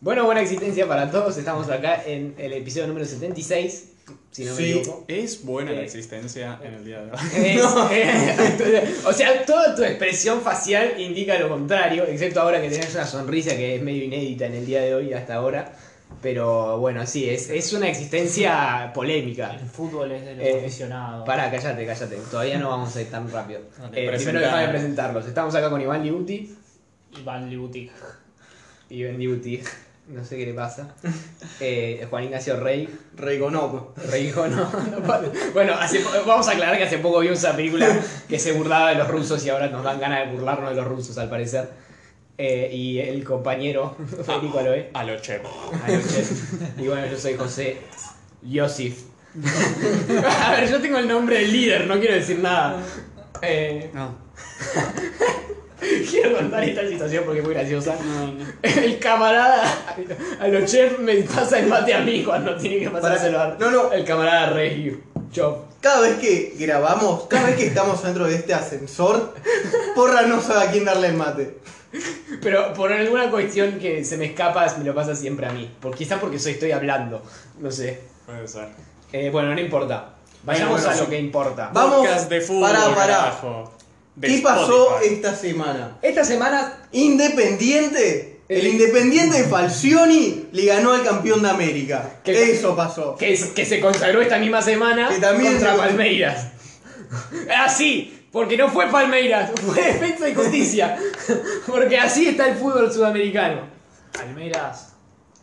Bueno, buena existencia para todos. Estamos acá en el episodio número 76, si no me Sí. equivoco. Es buena la Eh. existencia en el día de hoy. Es- eh, o sea, toda tu expresión facial indica lo contrario, excepto ahora que tenés una sonrisa que es medio inédita en el día de hoy hasta ahora. Pero bueno, sí, es, es una existencia polémica. El fútbol es de los Eh, aficionados. Pará, cállate, cállate. Todavía no vamos a ir tan rápido. Dale, Eh, primero déjame presentarlos. Estamos acá con Iván Liuti. Iván Liuti. Iván Liuti. No sé qué le pasa. Eh, Juan Ignacio Rey. Rey dijo, no, no pasa. Bueno, hace vamos a aclarar que hace poco vi esa película que se burlaba de los rusos y ahora nos dan ganas de burlarnos de los rusos al parecer. Eh, y el compañero Federico Aloe. A lo chepo. Anoche. Y bueno, yo soy José Yosif. A ver, yo tengo el nombre del líder, no quiero decir nada. Eh, No. quiero contar esta situación porque es muy graciosa. El camarada a los chefs me pasa el mate a mí cuando tiene que pasárselo a No, no. El camarada Regio. Chop. Cada vez que grabamos, cada vez que estamos dentro de este ascensor, Porra no sabe a quién darle el mate. Pero por alguna cuestión que se me escapa, me lo pasa siempre a mí. Por, quizás porque soy, estoy hablando. No sé. Puede ser. Eh, bueno, no importa. Vayamos Bueno, a lo que importa. Vamos, Podcast de fútbol, pará. carajo. De ¿Qué pasó esta semana? Esta semana Independiente, el Independiente de Falcioni le ganó al campeón de América. ¿Qué- Eso pasó. que, es- que se consagró esta misma semana Que también contra se- Palmeiras. Ah, sí, porque no fue Palmeiras, fue Defensa y Justicia. Porque así está el fútbol sudamericano. Palmeiras.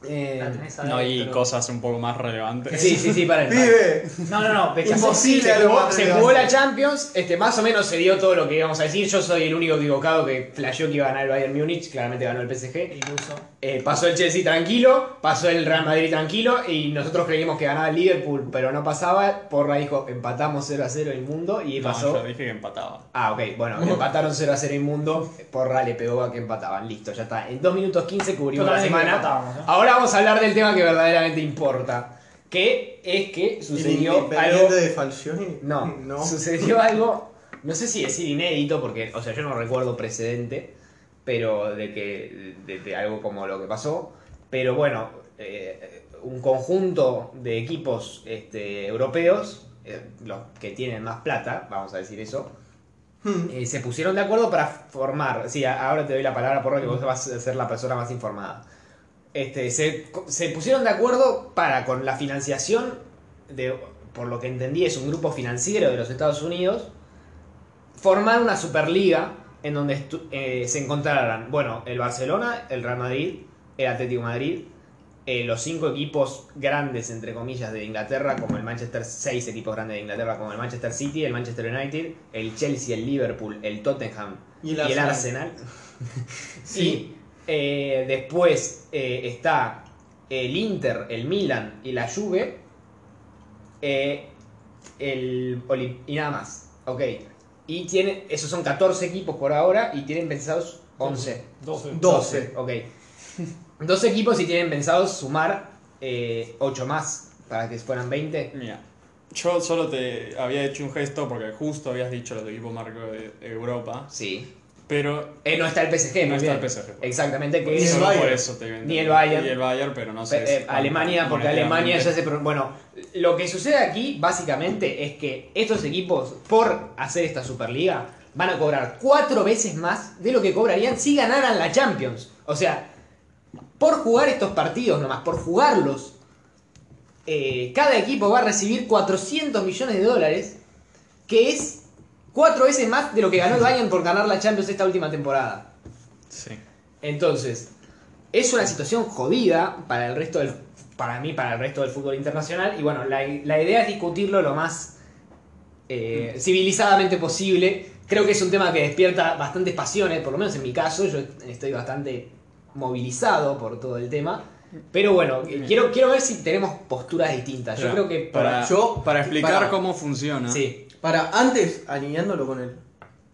Eh, La tenés No hay adentro. cosas un poco más relevantes. sí, sí, sí, para el Pibe, No, no, no. Becasese- Imposible. Se a lo jugó, más se jugó la Champions, este, más o menos se dio todo lo que íbamos a decir. Yo soy el único equivocado que flasheó que iba a ganar el Bayern Múnich, claramente ganó el PSG. Iluso. Eh, pasó el Chelsea tranquilo, pasó el Real Madrid tranquilo y nosotros creímos que ganaba el Liverpool, pero no pasaba. Porra dijo empatamos 0 a 0 el mundo y No, pasó. yo dije que empataba. Ah, ok, bueno, empataron 0 a 0 Inmundo. Porra le pegó a que empataban. Listo, ya está. En 2 minutos 15 cubrimos la semana. empatábamos, ¿eh? Ahora vamos a hablar del tema que verdaderamente importa. Que es que sucedió algo. de Falcioni. No, no. sucedió algo. No sé si decir inédito, porque, o sea, yo no recuerdo precedente, pero de que. de, de algo como lo que pasó. Pero bueno, eh, un conjunto de equipos este, europeos, eh, los que tienen más plata, vamos a decir eso, Hmm. eh, se pusieron de acuerdo para formar. Sí, ahora te doy la palabra por que vos vas a ser la persona más informada. Este, se, se pusieron de acuerdo para con la financiación de, por lo que entendí, es un grupo financiero de los Estados Unidos, formar una superliga en donde eh, se encontraran, bueno, el Barcelona, el Real Madrid, el Atlético de Madrid, eh, los cinco equipos grandes, entre comillas, de Inglaterra, como el Manchester, seis equipos grandes de Inglaterra, como el Manchester City, el Manchester United, el Chelsea, el Liverpool, el Tottenham Y el y el Arsenal. Y eh, después eh, está el Inter, el Milan y la Juve. eh, el y nada más. Ok. Y tiene, esos son 14 equipos por ahora y tienen pensados 11. 12. 12. Ok. Dos equipos y tienen pensados sumar 8 más para que fueran 20. Mira, yo solo te había hecho un gesto porque justo habías dicho los equipos marcos de Europa, Sí. Pero Eh, no está el PSG, no está bien. el PSG. Ni Ni Que es- el por Bayern. eso te Ni el. Bayern. Y el Bayern, pero no sé. Eh, si eh, Alemania, porque Alemania ya se... Bueno, lo que sucede aquí básicamente es que estos equipos, por hacer esta Superliga, van a cobrar cuatro veces más de lo que cobrarían si ganaran la Champions. O sea, por jugar estos partidos nomás, por jugarlos, eh, cada equipo va a recibir 400 millones de dólares, que es cuatro veces más de lo que ganó el Bayern por ganar la Champions esta última temporada. Sí. Entonces, es una situación jodida para el resto del para mí, para el resto del fútbol internacional. Y bueno, la, la idea es discutirlo lo más eh, civilizadamente posible. Creo que es un tema que despierta bastantes pasiones, por lo menos en mi caso, yo estoy bastante movilizado por todo el tema. Pero bueno, eh, quiero, quiero ver si tenemos posturas distintas. Yo creo que para, yo- para explicar para- cómo funciona. Sí. Para antes, alineándolo con el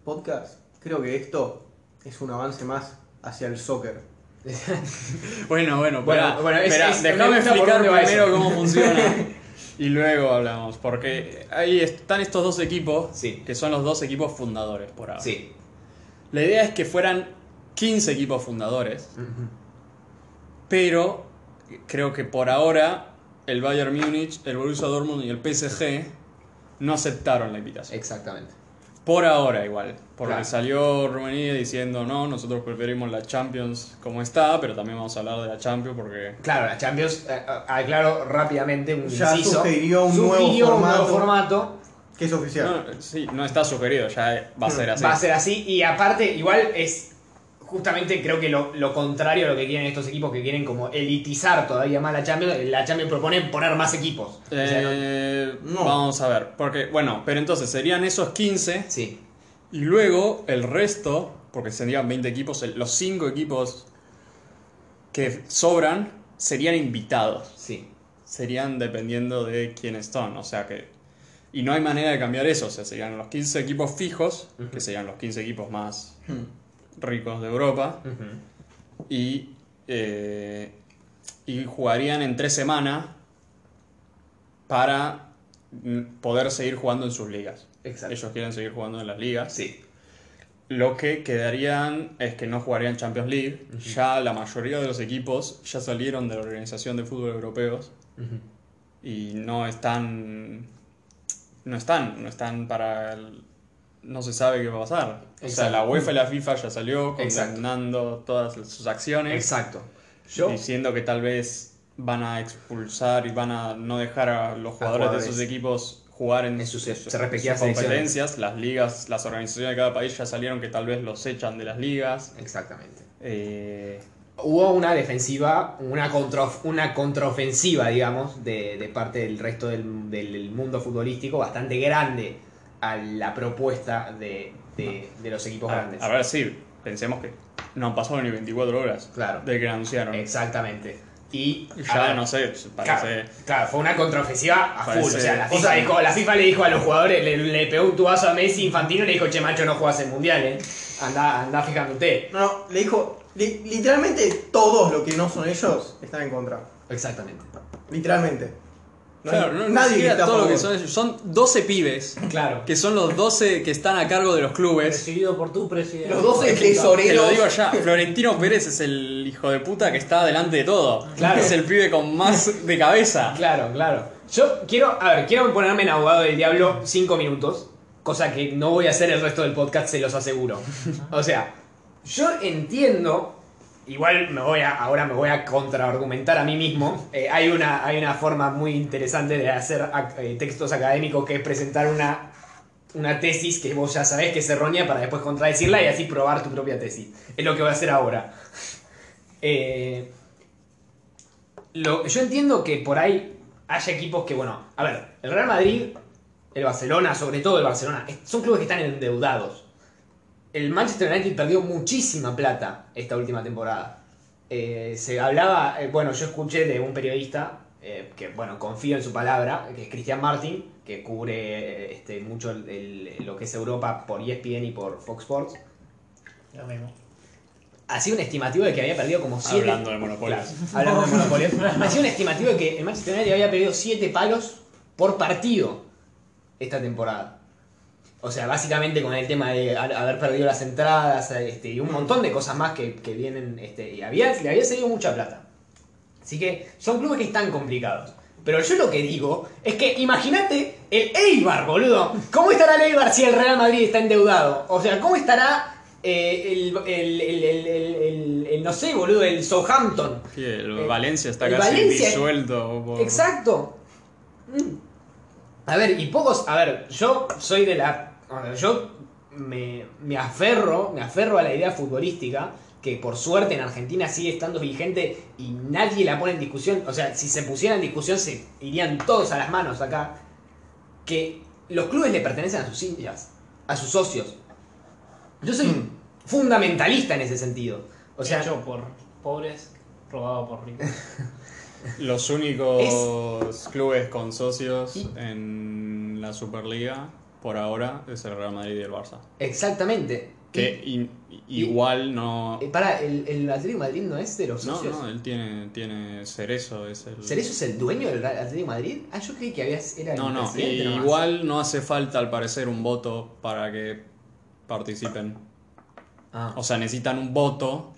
podcast, creo que esto es un avance más hacia el soccer. Bueno, bueno, Bueno, bueno, es- es- déjame explicar primero cómo funciona y luego hablamos, porque ahí están estos dos equipos, Sí. que son los dos equipos fundadores por ahora. Sí. La idea es que fueran 15 equipos fundadores Pero creo que por ahora el Bayern Múnich, el Borussia Dortmund y el PSG no aceptaron la invitación. Exactamente. Por ahora igual, porque Claro. salió Rumanía diciendo no, nosotros preferimos la Champions como está, pero también vamos a hablar de la Champions porque Claro, la Champions, eh, eh, aclaro rápidamente un Ya inciso. sugirió un nuevo Sugirió un formato. nuevo formato. Que es oficial. no, sí, no está sugerido, ya va a ser así. Va a ser así. Y aparte, igual es justamente creo que lo, lo contrario a lo que quieren estos equipos que quieren como elitizar todavía más la Champions. La Champions propone poner más equipos. O sea, no- Eh, no. Vamos a ver, porque bueno, pero entonces serían esos 15 sí, y luego el resto, porque serían 20 equipos, los 5 equipos que sobran serían invitados. sí. serían dependiendo de quiénes son, o sea que... Y no hay manera de cambiar eso, o sea, serían los 15 equipos fijos, que serían los 15 equipos más Hmm. Ricos de Europa, y, eh, y jugarían en tres semanas para mm, poder seguir jugando en sus ligas. Exacto. Ellos quieren seguir jugando en las ligas. Sí. Lo que quedarían es que no jugarían Champions League. Ya la mayoría de los equipos ya salieron de la Organización de Fútbol Europeos y no están no están no están para el- no se sabe qué va a pasar o sea la UEFA y la FIFA ya salió Exacto. condenando todas sus acciones Exacto. Yo, diciendo que tal vez van a expulsar y van a no dejar a los jugadores, jugadores. de sus equipos jugar en, En sus- sus, sus competencias las ligas las organizaciones de cada país ya salieron que tal vez los echan de las ligas exactamente. Eh, Hubo una defensiva, una, contra, una contraofensiva, digamos, de, de parte del resto del, del mundo futbolístico bastante grande a la propuesta de, de- de los equipos a, grandes. a ver sí pensemos que no han pasado ni 24 horas Claro. de que anunciaron Exactamente. Y Ya ver, no sé, parece. claro, fue una contraofensiva a full. Parece- O sea, la FIFA, sea, dijo, la FIFA le dijo a los jugadores, le, le pegó un tubazo a Messi infantino y le dijo, che macho, no juegas el mundial, eh. Anda, anda fijándote. No, no, le dijo, li- literalmente todos los que no son ellos están en contra. Exactamente. Literalmente. No hay Claro, no, nadie que está todo lo que son ellos. Son 12 pibes, Claro. que son los 12 que están a cargo de los clubes. Presidido por tu presidente. Los 12 Te tesoreros. lo digo ya, Florentino Pérez es el hijo de puta que está delante de todo. Claro. Es el pibe con más de cabeza. Claro, claro. Yo quiero, a ver, quiero ponerme en abogado del diablo cinco minutos, cosa que no voy a hacer el resto del podcast, se los aseguro. O sea, yo entiendo, igual me voy a, ahora me voy a contraargumentar a mí mismo. eh, hay, una, hay una forma muy interesante de hacer ac- eh, textos académicos que es presentar una, una tesis que vos ya sabés que es errónea para después contradecirla y así probar tu propia tesis. Es lo que voy a hacer ahora. Eh, yo entiendo que por ahí haya equipos que, bueno, a ver, el Real Madrid, el Barcelona, sobre todo el Barcelona, son clubes que están endeudados. El Manchester United perdió muchísima plata esta última temporada. Eh, se hablaba, eh, bueno, yo escuché de un periodista eh, que, bueno, confío en su palabra, que es Cristian Martin, que cubre eh, este, mucho el- el- lo que es Europa por ESPN y por Fox Sports. Lo mismo. Hacía un estimativo de que había perdido como 7 Hablando de monopolios. hablando de monopolios. Hacía un estimativo de que el Manchester United había perdido 7 palos por partido esta temporada. O sea, básicamente con el tema de ha- haber perdido las entradas este, y un montón de cosas más que, que vienen. Este, y había, le había salido mucha plata. Así que son clubes que están complicados. Pero yo lo que digo es que imagínate el Eibar, boludo. ¿Cómo estará el Eibar si el Real Madrid está endeudado? O sea, ¿cómo estará eh, el, el- el- el- el- el- el- no sé, boludo, el Southampton? Sí, el Valencia está el casi Valencia- disuelto. por- Exacto. Mm. A ver, y pocos. A ver, yo soy de la. a ver, yo me, me aferro, me aferro a la idea futbolística que por suerte en Argentina sigue estando vigente y nadie la pone en discusión. O sea, si se pusiera en discusión se irían todos a las manos acá. Que los clubes le pertenecen a sus hinchas, a sus socios. Yo soy Mm. fundamentalista en ese sentido. O sea, Hecho por pobres, robado por ricos. Los únicos clubes con socios Y- en la Superliga por ahora es el Real Madrid y el Barça. exactamente. Que igual no. Eh, para, el, el Atlético de Madrid no es de los No, socios. no, él tiene, tiene Cerezo, es el. ¿Cerezo es el dueño del Atlético de Madrid? Ah, yo creí que había, era el No, no, presidente nomás. igual no hace falta al parecer un voto para que participen. Ah, O sea, necesitan un voto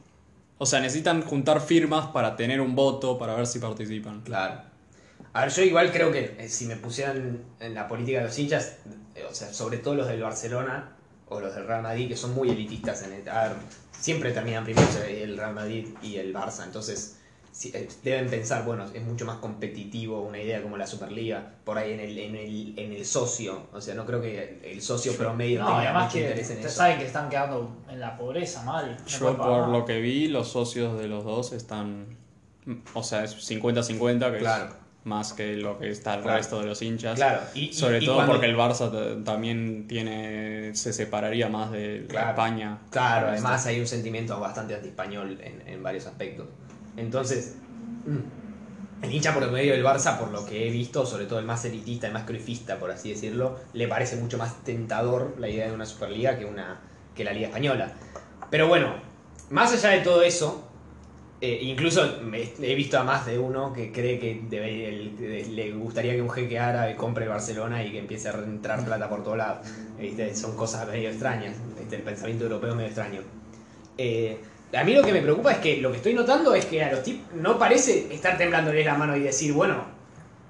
O sea, necesitan juntar firmas para tener un voto, para ver si participan. Claro. A ver, yo igual creo que eh, si me pusieran en la política de los hinchas, eh, o sea, sobre todo los del Barcelona o los del Real Madrid, que son muy elitistas en el, a ver, siempre terminan primero el Real Madrid y el Barça, entonces deben pensar, bueno, es mucho más competitivo una idea como la Superliga, por ahí en el, en el, en el socio, o sea, no creo que el socio promedio No, tenga además mucho que interés en ustedes eso. saben que están quedando en la pobreza mal. no Yo por nada. lo que vi, los socios de los dos están... O sea, es 50-50, que Claro. es más que lo que está el Claro. resto de los hinchas. Claro, y- Sobre y todo cuando- porque el Barça también tiene se separaría más de Claro. España. Claro, esto. además hay un sentimiento bastante anti-español en, en varios aspectos. Entonces, mm, el hincha por medio del Barça, por lo que he visto, sobre todo el más elitista, el más cruifista, por así decirlo, le parece mucho más tentador la idea de una Superliga que, una, que la Liga Española. Pero bueno, más allá de todo eso, eh, incluso me- he visto a más de uno que cree que debe- el- le gustaría que un jeque árabe compre Barcelona y que empiece a entrar plata por todos lados. ¿Viste? Son cosas medio extrañas. ¿viste? El pensamiento europeo es medio extraño. Eh, a mí lo que me preocupa es que lo que estoy notando es que a los tipos no parece estar temblándoles la mano y decir, bueno,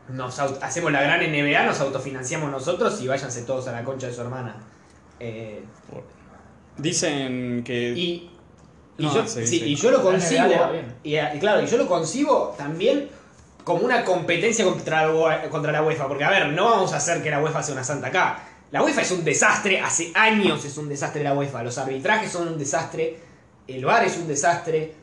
nos hacemos la gran NBA, nos autofinanciamos nosotros y váyanse todos a la concha de su hermana. Eh, Dicen que... y, y No, yo, sí, sí, sí. y yo lo concibo. Y, y claro, y yo lo concibo también como una competencia contra la, contra la UEFA. Porque, a ver, no vamos a hacer que la UEFA sea una santa acá. La UEFA es un desastre, hace años es un desastre la UEFA. Los arbitrajes son un desastre, el VAR es un desastre.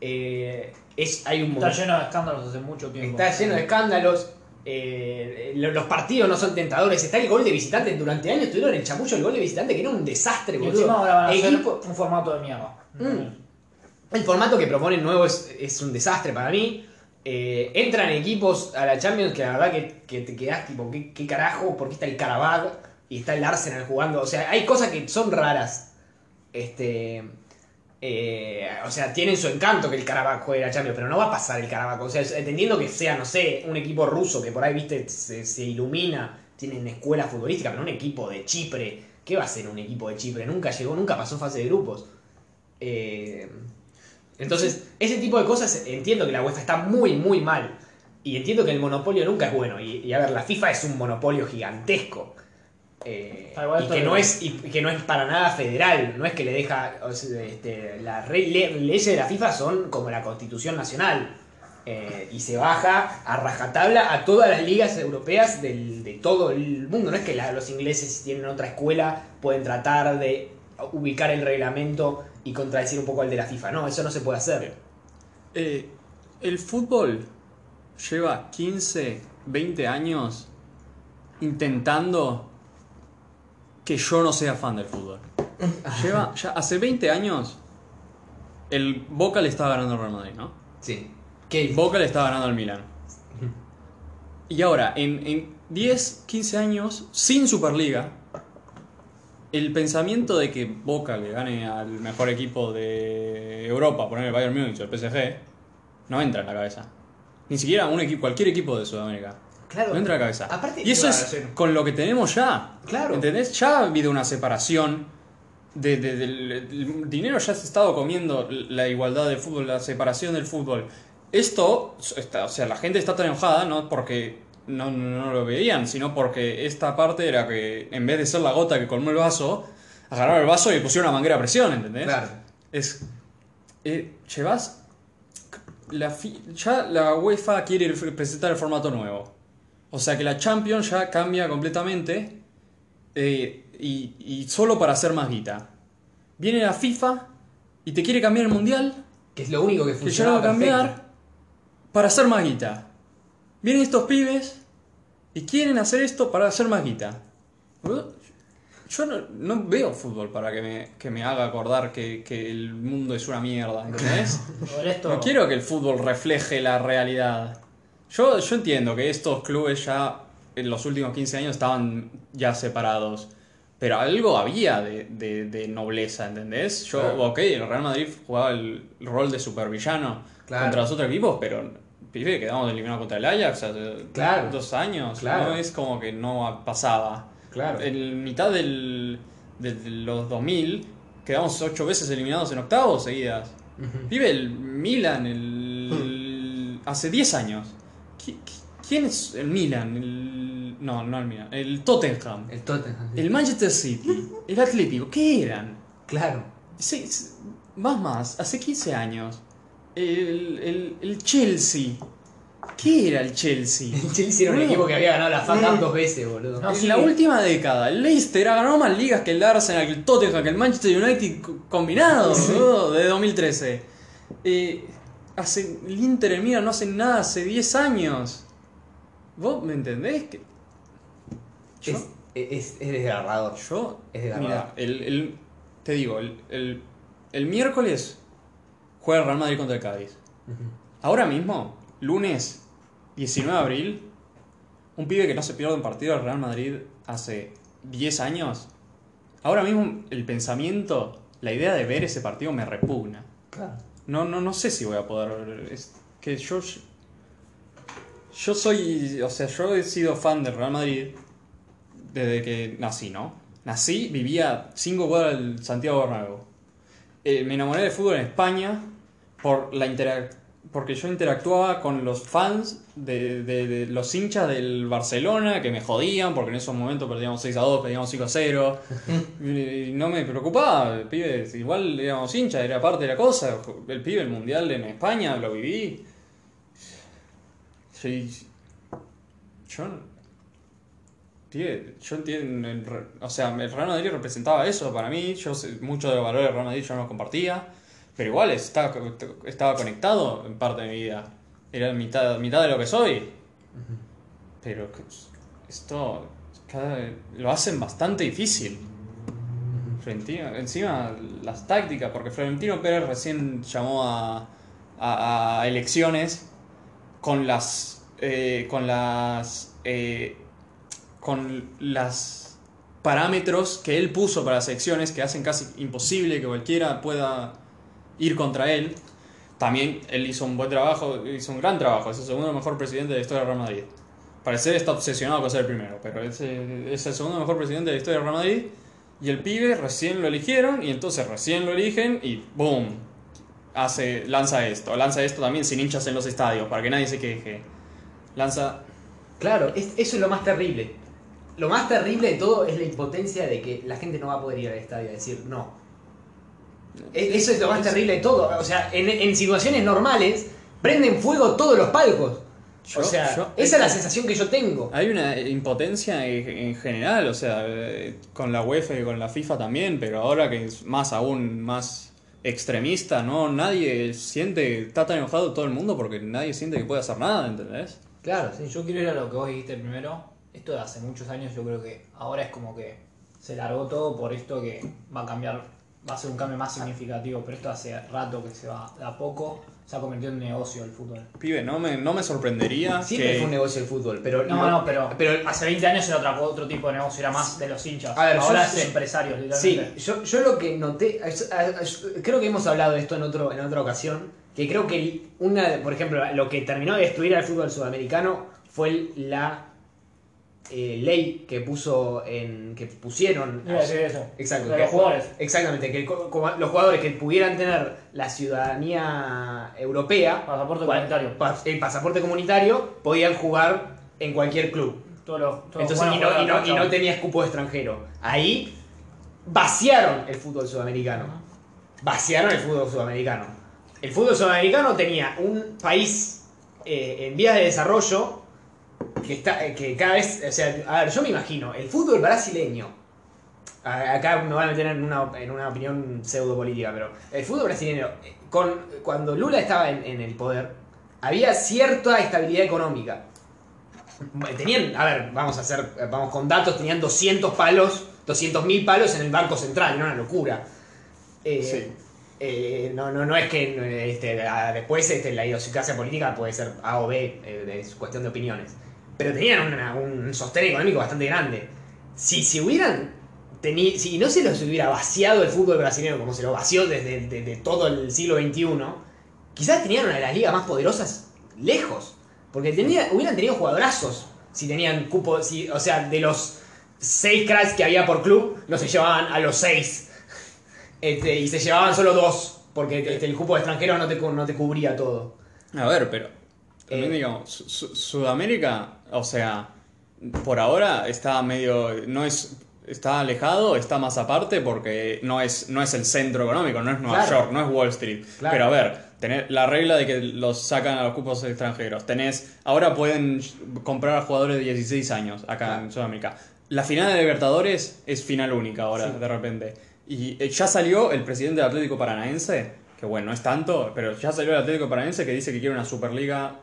eh, es, hay un Está montón- lleno de escándalos hace mucho tiempo. Está lleno de escándalos. eh, lo- los partidos no son tentadores. Está el gol de visitante. Durante años tuvieron el chamullo del gol de visitante, que era un desastre, Y encima ahora van a hacer un formato de mierda. Mm. El formato que proponen nuevo es, es un desastre para mí. Eh, entran equipos a la Champions que la verdad que, que te quedás tipo, ¿qué, qué carajo? Porque está el Karabag y está el Arsenal jugando. O sea, hay cosas que son raras. Este. Eh, o sea, tienen su encanto que el Karabakh juegue la Champions, pero no va a pasar el Karabakh. O sea, entendiendo que sea, no sé, un equipo ruso que por ahí, viste, se, ilumina, tienen escuela futbolística, pero un equipo de Chipre. ¿Qué va a ser un equipo de Chipre? Nunca llegó, nunca pasó fase de grupos. Eh, entonces, ese tipo de cosas entiendo que la UEFA está muy, muy mal. Y entiendo que el monopolio nunca es bueno. Y a ver, la FIFA es un monopolio gigantesco. Eh, Ah, y, que no es, y que no es para nada federal. No es que le deja. o sea, este, las le- leyes de la FIFA son como la constitución nacional. Eh, y se baja a rajatabla a todas las ligas europeas del- de todo el mundo. No es que la- los ingleses, si tienen otra escuela, pueden tratar de ubicar el reglamento y contradecir un poco al de la FIFA. No, eso no se puede hacer. Eh, el fútbol lleva 15, 20 años intentando que yo no sea fan del fútbol. Lleva, ya hace 20 años el Boca le estaba ganando al Real Madrid, ¿no? Sí. ¿Qué? Boca le estaba ganando al Milan. Y ahora, en, en 10, 15 años, sin Superliga, el pensamiento de que Boca le gane al mejor equipo de Europa, poner el Bayern Múnich o el PSG, no entra en la cabeza. Ni siquiera un equipo, cualquier equipo de Sudamérica. Claro. No entra en la cabeza. Aparte, y eso a es con lo que tenemos ya. Claro. ¿Entendés? Ya ha habido una separación. De, de- del el dinero ya se ha estado comiendo la igualdad del fútbol, la separación del fútbol. Esto, está- o sea, la gente está tan enojada no porque no, no lo veían, sino porque esta parte era que en vez de ser la gota que colmó el vaso, agarraron el vaso y pusieron una manguera a presión, ¿entendés? Claro. Es. eh, llevas. La ya la UEFA quiere presentar el formato nuevo. O sea que la Champions ya cambia completamente. eh, y, y solo para hacer más guita. Viene la FIFA y te quiere cambiar el mundial. Que es lo único que Que ya funciona. lo va a cambiar para hacer más guita. Vienen estos pibes y quieren hacer esto para hacer más guita. Yo no, no veo fútbol para que me, que me haga acordar que, que el mundo es una mierda, ¿entendés? No quiero que el fútbol refleje la realidad. Yo, yo entiendo que estos clubes ya en los últimos 15 años estaban ya separados. Pero algo había de, de- de nobleza, ¿entendés? Yo, Claro. ok, el Real Madrid jugaba el rol de supervillano Claro. contra los otros equipos, pero pibe, quedamos eliminados contra el Ajax hace Claro. dos años. Claro. No es como que no pasaba. Claro. En mitad del, de los 2000 quedamos ocho veces eliminados en octavos seguidas. Vive el Milan el, hace 10 años. ¿Qui- qui- ¿Quién es el Milan? El- no, no el Milan. El Tottenham. El Tottenham. El Manchester City. El Atlético. ¿Qué eran? Claro. Sí, sí, más más. Hace 15 años. El, el, el Chelsea. ¿Qué era el Chelsea? El Chelsea era un equipo que había ganado la FA Cup dos veces, boludo. No, en sí. la última década, el Leicester ha ganado más ligas que el Arsenal, que el Tottenham, que el Manchester United co- combinado, boludo, de 2013. Eh, hace, el Inter el Milan no hacen nada hace 10 años. ¿Vos me entendés? Que yo, Es, es, es desgarrador. yo es desgarrador. mira, el, el- te digo, el, el, el miércoles juega el Real Madrid contra el Cádiz. Ahora mismo, lunes 19 de abril, un pibe que no se pierde un partido del Real Madrid hace 10 años. Ahora mismo el pensamiento, la idea de ver ese partido me repugna. Claro. No, no, no sé si voy a poder. Es que yo. Yo soy. O sea, yo he sido fan del Real Madrid desde que nací, ¿no? Nací, vivía 5 cuadras del Santiago Bernabéu. Eh, me enamoré del fútbol en España por la interac- porque yo interactuaba con los fans de, de- de los hinchas del Barcelona que me jodían porque en esos momentos perdíamos 6 a 2, perdíamos 5 a 0. y no me preocupaba, el pibe, igual éramos hinchas, era parte de la cosa. El pibe, el mundial en España, lo viví. Sí, yo. Pibe, yo entiendo. el O sea, el Real Madrid representaba eso para mí. Yo mucho de los valores del Real Madrid yo no los compartía. Pero igual estaba, estaba conectado en parte de mi vida. Era mitad, mitad de lo que soy. Pero esto cada lo hacen bastante difícil. Florentino, encima las tácticas, porque Florentino Pérez recién llamó a, a- a elecciones con las eh, con las eh, con las parámetros que él puso para las elecciones que hacen casi imposible que cualquiera pueda ir contra él. También él hizo un buen trabajo, hizo un gran trabajo, es el segundo mejor presidente de la historia del Real Madrid. Parecer está obsesionado con ser el primero, pero es, el segundo mejor presidente de la historia del Real Madrid. Y el pibe recién lo eligieron y entonces recién lo eligen y ¡boom! Hace, lanza esto, lanza esto también sin hinchas en los estadios, para que nadie se queje. Lanza... Claro, es- eso es lo más terrible. Lo más terrible de todo es la impotencia de que la gente no va a poder ir al estadio a decir no. E- Eso es lo más terrible de todo. O sea, en, en situaciones normales prenden fuego todos los palcos. Yo- o sea, yo- esa es la sensación que yo tengo. Hay una impotencia en en general, o sea, eh, con la UEFA y con la FIFA también, pero ahora que es más aún más extremista, no nadie siente, está tan enojado todo el mundo porque nadie siente que puede hacer nada, ¿entendés? Claro, sí. Yo quiero ir a lo que vos dijiste primero. Esto de hace muchos años, yo creo que ahora es como que se largó todo por esto que va a cambiar, va a ser un cambio más significativo, pero esto hace rato que se va de a poco, se ha convertido en un negocio el fútbol. Pibe, no me, no me sorprendería Siempre que... fue un negocio el fútbol, pero No, no, pero, pero hace 20 años era otro, otro tipo de negocio, era más de los hinchas. A ver, ahora yo- es empresarios, Sí, yo, yo lo que noté, creo que hemos hablado de esto en, otro, en otra ocasión, que creo que una, por ejemplo, lo que terminó de destruir al fútbol sudamericano fue la eh, ley que puso en que pusieron eso. Exacto, que- los jugadores. exactamente que los jugadores que pudieran tener la ciudadanía europea Pasaporte pa- comunitario. el pasaporte comunitario podían jugar en cualquier club Todos los, todos entonces, y, no, y, no, y no tenía escupo extranjero. Ahí vaciaron el fútbol sudamericano. Vaciaron el fútbol sudamericano. El fútbol sudamericano tenía un país eh, en vías de desarrollo que, está, eh, que cada vez. O sea, a ver, yo me imagino, el fútbol brasileño. Acá me van a meter en una, en una opinión pseudo política, pero el fútbol brasileño, eh, con, cuando Lula estaba en, en el poder, había cierta estabilidad económica. Tenían, a ver, vamos a hacer, vamos con datos, tenían 200 palos, 200 mil palos en el Banco Central, era una locura. Eh, Sí. eh, no, no, no es que eh, este, después este, la idiosincrasia política puede ser A o B, eh, es cuestión de opiniones. Pero tenían una- un sostén económico bastante grande. Si, si hubieran teni- si no se los hubiera vaciado el fútbol brasileño como se lo vació desde de- de todo el siglo XXI, quizás tenían una de las ligas más poderosas lejos. Porque tenía, hubieran tenido jugadorazos si tenían cupo, si, o sea, de los seis cracks que había por club, no se llevaban a los seis. Este, y se llevaban solo dos Porque este, el cupo de extranjeros no te, no te cubría todo. A ver, pero también Eh. digamos, Su- Su- Sudamérica, o sea, por ahora está medio, no es, está alejado, está más aparte porque no es, no es el centro económico, no es Nueva Claro. York, no es Wall Street. Claro. Pero a ver, tener la regla de que los sacan a los cupos extranjeros, tenés, ahora pueden comprar a jugadores de 16 años acá Claro. en Sudamérica. La final de Libertadores es final única ahora, Sí. de repente. Y eh, ya salió el presidente del Atlético Paranaense, que bueno, no es tanto, pero ya salió el Atlético Paranaense que dice que quiere una Superliga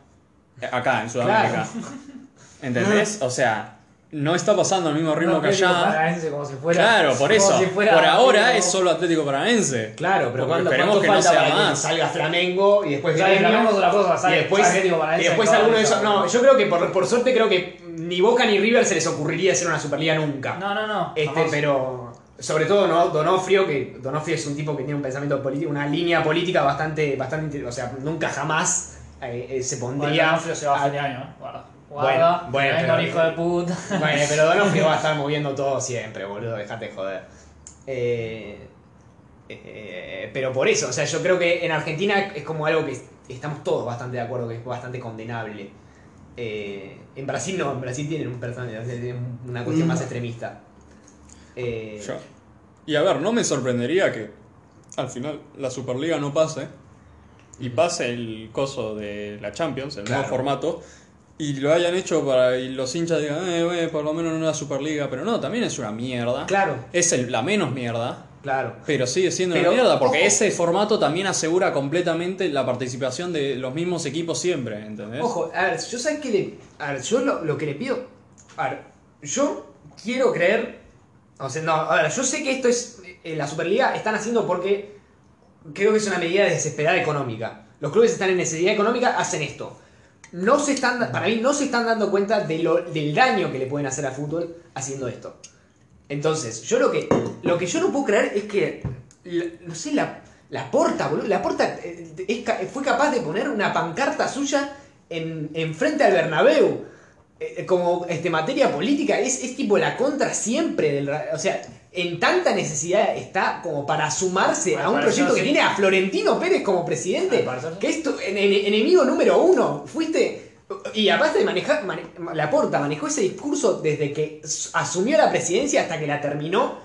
acá, en Sudamérica. ¿Entendés? O sea, no está pasando al mismo ritmo No, que allá. Paranaense como si fuera- Claro, por eso. si fuera- por ahora como- es solo Atlético Paranaense. Claro, pero cuando esperemos ¿cuánto que no sea para que más. salga Flamengo y después Gremio? Flamengo es otra cosa, sale- y después, sale Atlético Paranaense y después alguno de esos. No, yo creo que por, por suerte creo que ni Boca ni River se les ocurriría hacer una Superliga nunca. No, no, no. Este, jamás. pero sobre todo ¿no? Donofrio, que Donofrio es un tipo que tiene un pensamiento político, una línea política bastante, bastante, o sea, nunca jamás eh, eh, se Bueno, pondría. Donofrio se va a fin de año. Guarda. Guarda. Bueno, bueno, pero- hijo de puta. Bueno, pero Donofrio va a estar moviendo todo siempre, boludo, dejate de joder. Eh, eh, pero por eso, o sea, yo creo que en Argentina es como algo que estamos todos bastante de acuerdo que es bastante condenable. Eh, en Brasil no, en Brasil tienen un personaje, tienen una cuestión Mm. más extremista. Eh, Y a ver, no me sorprendería que al final la Superliga no pase y pase el coso de la Champions, el Claro. nuevo formato, y lo hayan hecho para y los hinchas digan, eh, güey, por lo menos no una Superliga, pero no, también es una mierda. Claro, Es el- la menos mierda, claro. pero sigue siendo Pero, una mierda, porque ojo. ese formato también asegura completamente la participación de los mismos equipos siempre, ¿entendés? Ojo, a ver, yo sé que le. A ver, yo lo, lo que le pido. A ver, yo quiero creer. O sea, no, a ver, yo sé que esto es. En la Superliga están haciendo porque. Creo que es una medida desesperada económica. Los clubes están en necesidad económica, hacen esto. No se están, para mí no se están dando cuenta de del daño que le pueden hacer al fútbol haciendo esto. Entonces, yo lo que, lo que yo no puedo creer es que, no sé, la, la porta, boludo, la porta eh, fue capaz de poner una pancarta suya en, en frente al Bernabéu. Eh, como este, materia política, es, es tipo la contra siempre del... O sea, en tanta necesidad está como para sumarse a un proyecto que tiene a Florentino Pérez como presidente. Que es tu en- en- enemigo número uno. Fuiste... Y aparte de manejar... mane- la porta manejó ese discurso desde que asumió la presidencia hasta que la terminó.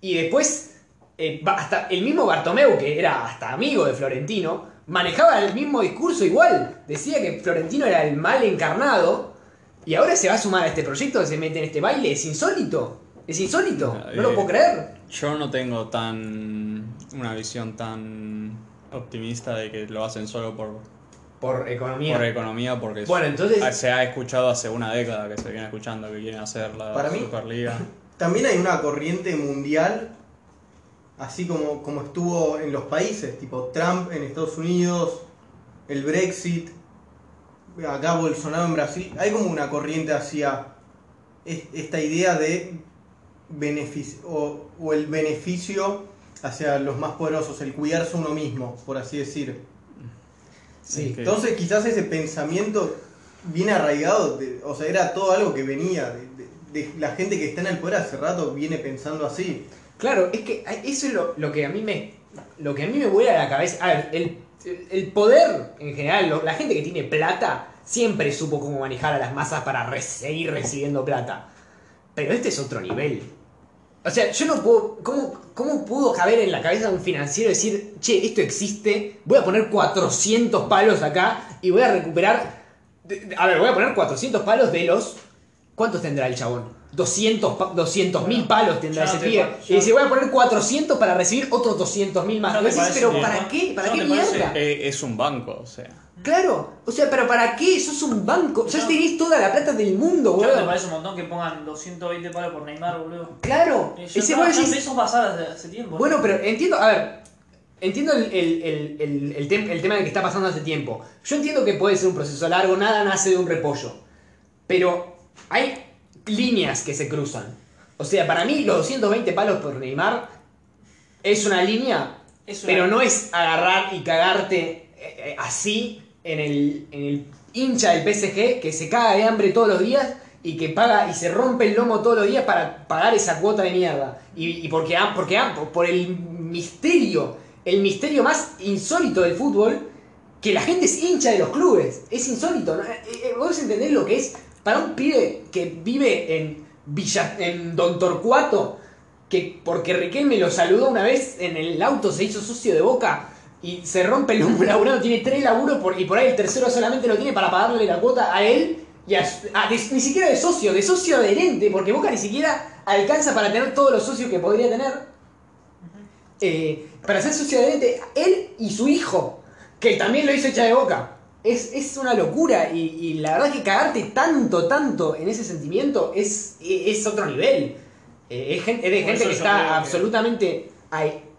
Y después, eh, hasta el mismo Bartomeu, que era hasta amigo de Florentino, manejaba el mismo discurso igual. Decía que Florentino era el mal encarnado. Y ahora se va a sumar a este proyecto, se mete en este baile. Es insólito. Es insólito. No lo puedo creer. Yo no tengo tan una visión tan optimista de que lo hacen solo por, Por economía. por economía, porque Bueno, entonces- ah, se ha escuchado hace una década que se viene escuchando que quieren hacer la Para mí- Superliga. También hay una corriente mundial, así como, como estuvo en los países, tipo Trump en Estados Unidos, el Brexit, acá Bolsonaro en Brasil. Hay como una corriente hacia es- esta idea de beneficio o, o el beneficio hacia los más poderosos, el cuidarse uno mismo, por así decir. Sí. Entonces quizás ese pensamiento viene arraigado, de- o sea, era todo algo que venía de, de- de la gente que está en el poder hace rato, viene pensando así. Claro, es que eso es lo, lo que a mí me. Lo que a mí me vuela a la cabeza. A ver, el, el poder en general, lo- la gente que tiene plata, siempre supo cómo manejar a las masas para re- seguir recibiendo plata. Pero este es otro nivel. O sea, yo no puedo. ¿Cómo, cómo pudo caber en la cabeza de un financiero decir, che, esto existe, voy a poner 400 palos acá y voy a recuperar. A ver, voy a poner 400 palos de los. ¿Cuántos tendrá el chabón? 200 mil palos tendrá ese pa- Y dice, voy a poner 400 para recibir otros 200 mil más. ¿No Y decís, pero bien, ¿para no? qué? ¿Para ¿No qué parece? mierda? Eh, es un banco, o sea. Claro, o sea, pero ¿para qué? Sos un banco. Ya No. tenés toda la plata del mundo, Ya me boludo. parece un montón que pongan 220 palos por Neymar, boludo. Claro, Eh, ese no, decís, empezó a pasar desde hace tiempo. Bueno, pero entiendo, a ver, entiendo el, el- el- el- el tem- el tema de que está pasando hace tiempo. Yo entiendo que puede ser un proceso largo, nada nace de un repollo. Pero hay líneas que se cruzan. O sea, para mí los 220 palos por Neymar es una línea, Es una- pero no es agarrar y cagarte eh, eh, así en el, en el hincha del PSG que se caga de hambre todos los días y que paga y se rompe el lomo todos los días para pagar esa cuota de mierda. Y, y porque, am- porque am- por el misterio el misterio más insólito del fútbol, que la gente es hincha de los clubes. Es insólito. ¿no? Eh, eh, ¿Vos entendés lo que es para un pibe que vive en Villa, en Don Torcuato, que porque Riquelme lo saludó una vez en el auto, se hizo socio de boca y se rompe el hombro laburando, tiene tres laburos por- y por ahí el tercero solamente lo tiene para pagarle la cuota a él y a, a- de- ni siquiera de socio, de socio adherente, porque Boca ni siquiera alcanza para tener todos los socios que podría tener. Eh, para ser socio adherente, él y su hijo, que también lo hizo hecha de Boca. Es, es una locura y, y la verdad que cagarte tanto, tanto en ese sentimiento es, es otro nivel. Eh, es gente, es de Por gente que está que- absolutamente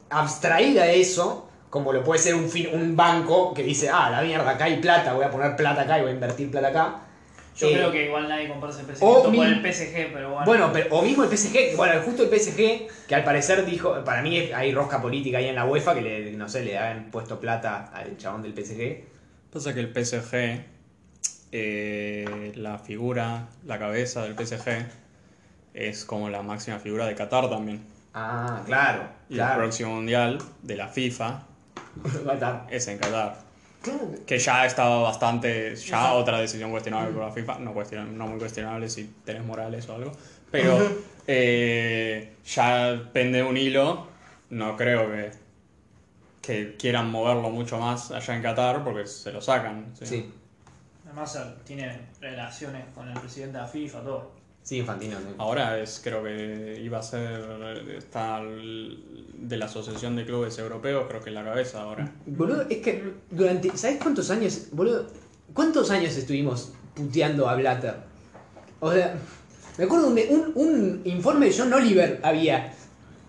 abstraída de eso, como lo puede ser un, fin- un banco que dice, ah, la mierda, acá hay plata, voy a poner plata acá y voy a invertir plata acá. Yo Eh, creo que igual nadie compara ese o pensamiento mi- por el PSG, pero bueno. Bueno, pero, o mismo el PSG, que, bueno, justo el PSG, que al parecer dijo, para mí hay rosca política ahí en la UEFA, que le, no sé, le habían puesto plata al chabón del PSG. Pasa que el PSG, eh, la figura, la cabeza del PSG, es como la máxima figura de Qatar también. Ah, claro, Y el claro. próximo mundial de la FIFA Es en Qatar. Claro. Que ya estaba bastante, ya otra decisión cuestionable por la FIFA, no, cuestion- no muy cuestionable si tenés morales o algo, pero eh, ya pende un hilo, no creo que, que quieran moverlo mucho más allá en Qatar porque se lo sacan. ¿sí? Sí, Además, tiene relaciones con el presidente de la FIFA, todo. Sí, Infantino. sí. Ahora es, creo que iba a ser, está de la Asociación de Clubes Europeos, creo que en la cabeza ahora. Boludo, es que durante. ¿Sabes cuántos años? Boludo, ¿cuántos años estuvimos puteando a Blatter? O sea, me acuerdo de un, un informe de John Oliver había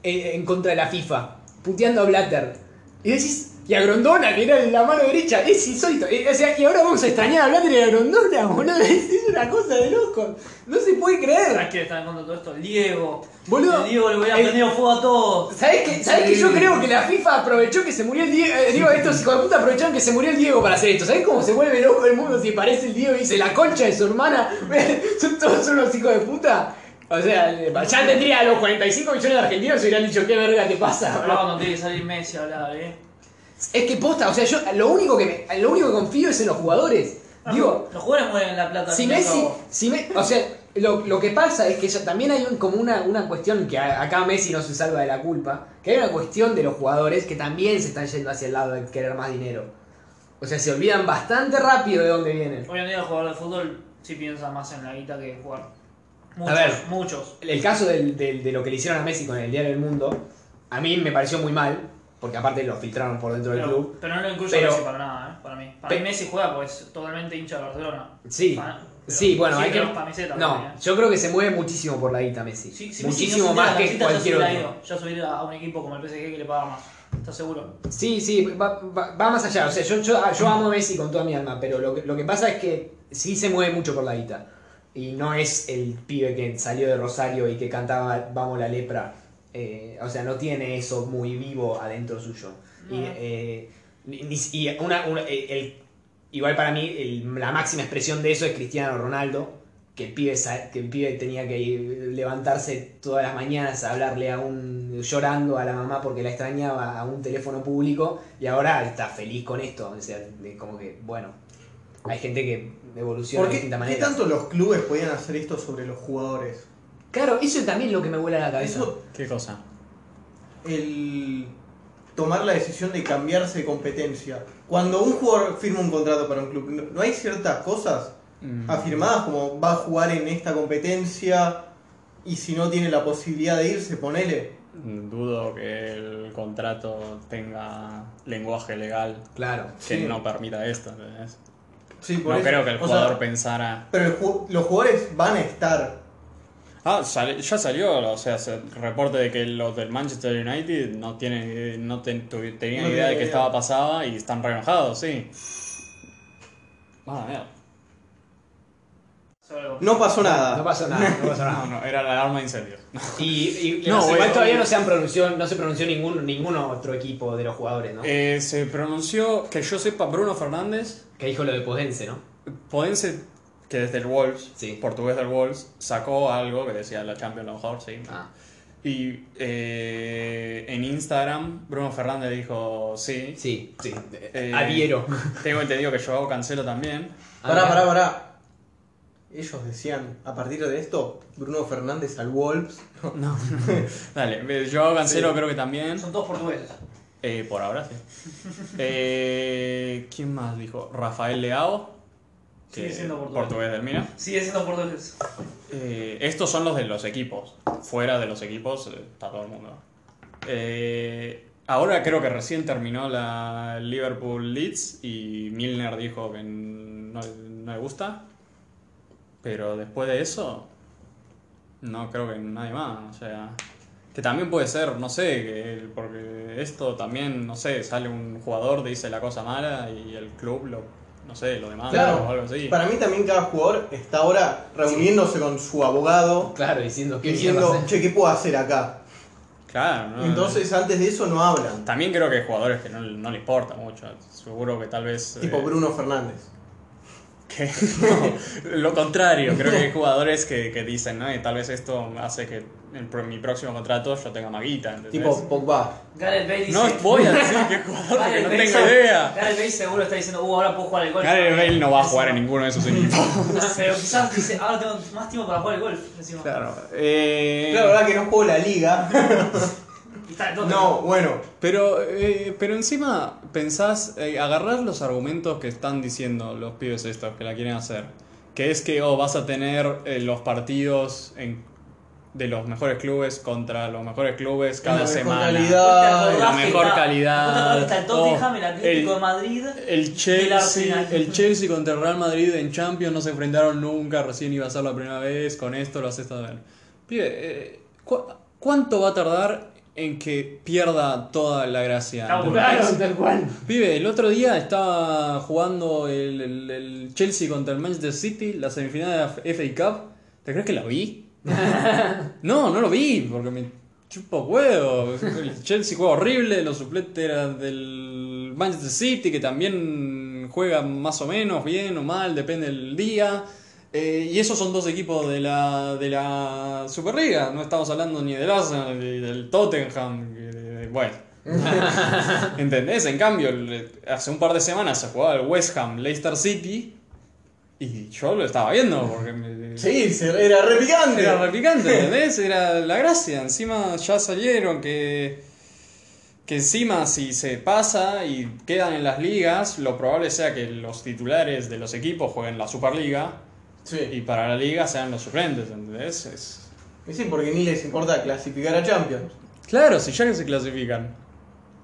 en, en contra de la FIFA, puteando a Blatter. Y decís, y a Grondona, que era la mano derecha, es insólito. Eh, O sea, y ahora vamos a extrañar a Blatter y a Grondona, boludo. Es, una cosa de loco. No se puede ¿Sabes creer. quién está en contra de todo esto? Diego. Boludo, El Diego le hubiera el- prendido fuego a todos. ¿Sabes qué? ¿Sabes que yo creo que la FIFA aprovechó que se murió el Diego? eh, digo, estos hijos de puta aprovecharon que se murió el Diego para hacer esto. ¿Sabes cómo se vuelve loco el mundo si parece el Diego y dice la concha de su hermana? Son todos unos hijos de puta. O sea, ya tendría a los 45 millones de argentinos y hubieran dicho, ¿qué verga te pasa? Ahora cuando tiene que salir Messi a hablar, ¿eh? Es que posta, o sea, yo lo único que me, lo único que confío es en los jugadores. Digo, los jugadores mueven la plata. si Messi, si me, o sea, lo, lo que pasa es que ya también hay un- como una, una cuestión que a- acá Messi no se salva de la culpa, que hay una cuestión de los jugadores que también se están yendo hacia el lado de querer más dinero. O sea, se olvidan bastante rápido de dónde vienen. Hoy en día el jugador de fútbol sí piensa más en la guita que en jugar. Muchos, ver. muchos. El caso del- del- de lo que le hicieron a Messi con el Diario del Mundo, a mí me pareció muy mal, porque aparte lo filtraron por dentro del club. pero no lo incluyo Pero- para nada, ¿eh? Para mí. Para mí Messi juega porque es totalmente hincha de Barcelona. Sí, sí, bueno, hay que... No, ¿eh? yo creo que se mueve muchísimo por la guita Messi. Sí, si Messi muchísimo no más que cualquier otro. ido. Hubiera ido a un equipo como el PSG que le paga más. ¿Estás seguro? Sí, sí, va, va- va más allá. O sea, yo, yo, yo amo a Messi con toda mi alma, pero lo que, lo que pasa es que sí se mueve mucho por la guita. Y no es el pibe que salió de Rosario y que cantaba Vamos la lepra. Eh, o sea, no tiene eso muy vivo adentro suyo. Y, eh, y una, una- el- igual para mí el- la máxima expresión de eso es Cristiano Ronaldo. Que el, pibe, que el pibe tenía que ir- levantarse todas las mañanas a hablarle a un. llorando a la mamá porque la extrañaba a un teléfono público y ahora está feliz con esto. O sea, de- como que, bueno, hay gente que evoluciona ¿Por de qué, distinta qué manera. tanto los clubes podían hacer esto sobre los jugadores? Claro, eso es también lo que me vuela la cabeza. Eso, ¿Qué cosa? el tomar la decisión de cambiarse de competencia. Cuando un jugador firma un contrato para un club, ¿no- ¿no hay ciertas cosas Mm. afirmadas como va a jugar en esta competencia y si no tiene la posibilidad de irse, ponele? Dudo que el contrato tenga lenguaje legal Claro. que Sí. no permita esto. ¿entendés? Sí, por No eso. creo que el O sea, jugador pensara. pero el ju- los jugadores van a estar. Ah, sale- ya salió, o sea, se reporte de que los del Manchester United no tienen, no ten- tenían No idea de idea. estaba pasada y están re enojados, sí. Ah, mierda. Solo- No pasó nada. No pasó nada, no pasó nada. No, no, era la alarma de incendios. Y, y- y No, igual bueno, todavía no se han pronunció, no se pronunció ningún, ningún otro equipo de los jugadores, ¿no? Eh, se pronunció, que yo sepa, Bruno Fernández, que dijo lo de Podense, ¿no? Podense, que desde el Wolves, Sí. portugués del Wolves, sacó algo que decía la Champions a lo mejor, sí. Ah. Y eh, en Instagram, Bruno Fernández dijo sí. Sí, sí. Eh, Adhiero. Tengo entendido que Joao Cancelo también. Pará, Ah, pará, pará. Ellos decían, a partir de esto, Bruno Fernández al Wolves. No, Dale, Joao Cancelo creo que también. Son todos portugueses. Eh, por ahora sí. Eh, ¿Quién más dijo? Rafael Leao. Sigue siendo portugués. del Mira. Sigue siendo portugués. Eh, estos son los de los equipos. Fuera de los equipos eh, está todo el mundo. Eh, ahora creo que recién terminó la Liverpool Leeds y Milner dijo que no, no le gusta. Pero después de eso, no creo que nadie más. O sea, que también puede ser, no sé, que, porque esto también, no sé, sale un jugador, dice la cosa mala y el club lo, no sé, lo demanda Claro, o algo así. para mí también cada jugador está ahora reuniéndose con su abogado, Claro, diciendo que diciendo, che, ¿qué puedo hacer acá? Claro, ¿no? Entonces antes de eso no hablan. También creo que hay jugadores que no, no le importa mucho. Seguro que tal vez. Tipo eh, Bruno Fernández. que- no, lo contrario, creo que hay jugadores que, que dicen, ¿no? Y tal vez esto hace que en pro- mi próximo contrato yo tenga maguita. ¿entendés? Tipo Pogba. Gareth Bale dice. no voy a decir qué jugador porque Gareth no Bale tengo se- idea. Gareth Bale seguro está diciendo, uh, ahora puedo jugar el golf. Gareth Bale no va a jugar en ninguno de esos equipos. Pero quizás dice, ahora tengo más tiempo para jugar el golf. Encima. Claro. Eh, Claro, la verdad que no juego la liga. Y está no, bueno. Pero, eh, pero encima pensás, eh, agarrar los argumentos que están diciendo los pibes estos que la quieren hacer. Que es que oh, vas a tener eh, los partidos en- de los mejores clubes contra los mejores clubes cada La mejor semana. calidad. ¿Vos te La mejor calidad. está el Tottenham, Oh, el Atlético de Madrid. El Chelsea, el Chelsea contra el Real Madrid en Champions no se enfrentaron nunca, recién iba a ser la primera vez, con esto lo haces ver. Pibe, eh, ¿cu- ¿cuánto va a tardar en que pierda toda la gracia? Tal cual. Pibe, el otro día estaba jugando el, el- el Chelsea contra el Manchester City, la semifinal de la FA Cup. ¿Te crees que la vi? No, no lo vi, porque me chupo huevo. El Chelsea juega horrible, los suplentes eran del Manchester City, que también juega más o menos, bien o mal, depende del día. Eh, y esos son dos equipos de la, de la Superliga. No estamos hablando ni del Arsenal ni del Tottenham. bueno. ¿Entendés? En cambio, hace un par de semanas se jugaba el West Ham Leicester City y yo lo estaba viendo porque me, Sí, era re picante. era replicante, ¿entendés? Era la gracia. Encima ya salieron que, que encima si se pasa y quedan en las ligas, lo probable sea que los titulares de los equipos jueguen la Superliga y Sí. para la liga sean los suplentes, ¿entendés? Es- Y sí, porque ni les importa clasificar a Champions. Claro, si ya que se clasifican.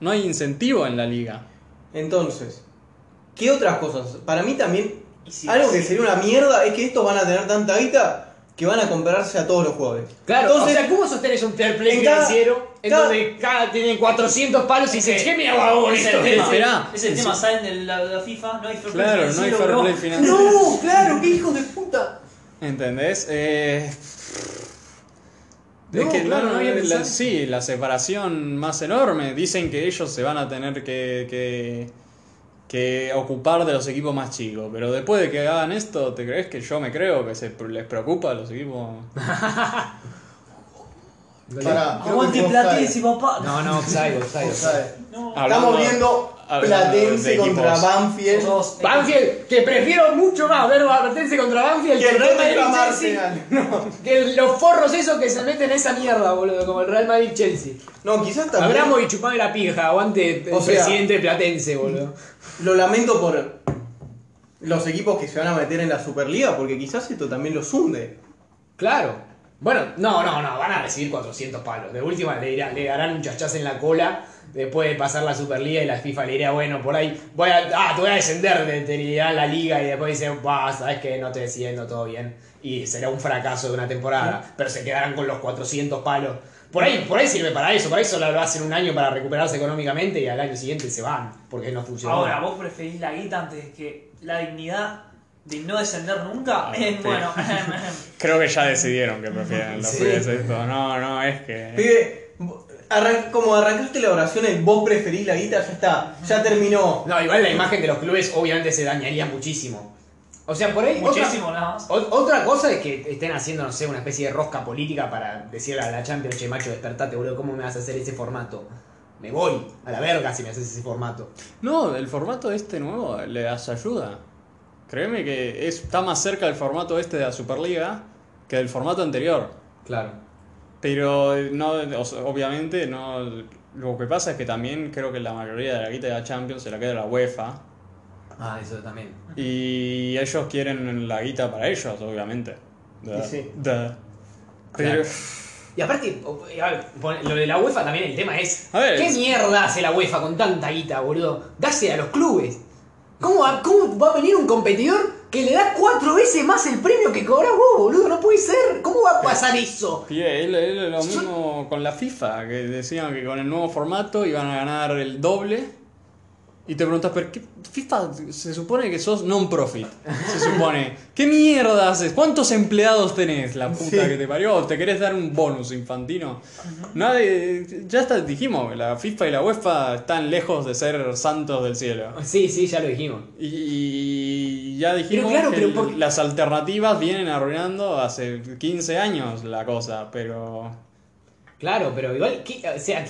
No hay incentivo en la liga. Entonces, ¿qué otras cosas? Para mí también, Y si- algo que sería una mierda es que estos van a tener tanta guita que van a comprarse a todos los jugadores. Claro, Entonces, o sea, ¿cómo sostenés un fair play en cada- financiero en cada- donde cada tienen 400 palos y dicen, ¿qué me hago Es el tema, Esperá. es el tema, salen de la, de la FIFA, no hay fair play Claro, no hay financiero, fair play financiero. No, claro, qué hijo de puta. ¿Entendés? Eh, No, es que claro, no había la- sí, la separación más enorme. Dicen que ellos se van a tener que, que, que ocupar de los equipos más chicos. Pero después de que hagan esto, ¿te crees que yo me creo que se les preocupa a los equipos? Aguante Platense, papá. No, no. No. Hablando- Estamos viendo Platense contra. Banfield. Banfield, que prefiero mucho más ver Platense contra Banfield Que el Real Madrid Chelsea. No. Que los forros esos que se meten en esa mierda, boludo, como el Real Madrid Chelsea. No, quizás también. Hablamos y chupame la pija, aguante el O sea- presidente Platense, boludo. Lo lamento por los equipos que se van a meter en la Superliga, porque quizás esto también los hunde. Claro. Bueno, no, no, no, van a recibir 400 palos. De última le, irá- le darán un chachazo en la cola después de pasar la Superliga y la FIFA le dirá, bueno, por ahí, voy a, ah, te voy a descender, te, te la liga y después dicen, va, sabes que no te desciendo, todo bien. Y será un fracaso de una temporada, pero se quedarán con los 400 palos. Por ahí, por ahí sirve para eso, por ahí solo lo hacen un año para recuperarse económicamente y al año siguiente se van, porque no funcionó. Ahora, ¿vos preferís la guita antes que la dignidad de no descender nunca? Ah, Eh, bueno, Creo que ya decidieron que prefieren los Sí. pibes esto. No, no, es que. Pibe, arran- como arrancaste la oración en vos preferís la guita, ya está, ya terminó. No, igual la imagen de los clubes obviamente se dañaría muchísimo. O sea, por ahí. otra- Muchísimo nada más. O- Otra cosa es que estén haciendo, no sé, una especie de rosca política para decirle a la Champions, che, macho, despertate, boludo, ¿cómo me vas a hacer ese formato? Me voy a la verga si me haces ese formato. No, el formato este nuevo le das ayuda. Créeme que es- está más cerca del formato este de la Superliga que del formato anterior. Claro. Pero no, obviamente no. Lo que pasa es que también creo que la mayoría de la guita de la Champions se la queda la UEFA. Ah, eso también. Y ellos quieren la guita para ellos, obviamente. Y sí. Duh. Pero. Claro. Y aparte, pon- lo de la UEFA también el tema es. A ver, ¿Qué mierda hace la UEFA con tanta guita, boludo? Dase a los clubes. ¿Cómo va, ¿Cómo va a venir un competidor que le da cuatro veces más el premio que cobras vos, boludo? No puede ser. ¿Cómo va a pasar eso? Pibe, es lo- es lo mismo con la FIFA, que decían que con el nuevo formato iban a ganar el doble. Y te preguntas, ¿pero qué? FIFA se supone que sos non-profit. Se supone. ¿Qué mierda haces? ¿Cuántos empleados tenés? La puta Sí. que te parió. ¿Te querés dar un bonus infantino? Nadie. Ya está, dijimos que la FIFA y la UEFA están lejos de ser santos del cielo. Sí, sí, ya lo dijimos. Y ya dijimos claro, que pero el- por- las alternativas vienen arruinando hace 15 años la cosa, pero... Claro, pero igual, ¿qué? o sea,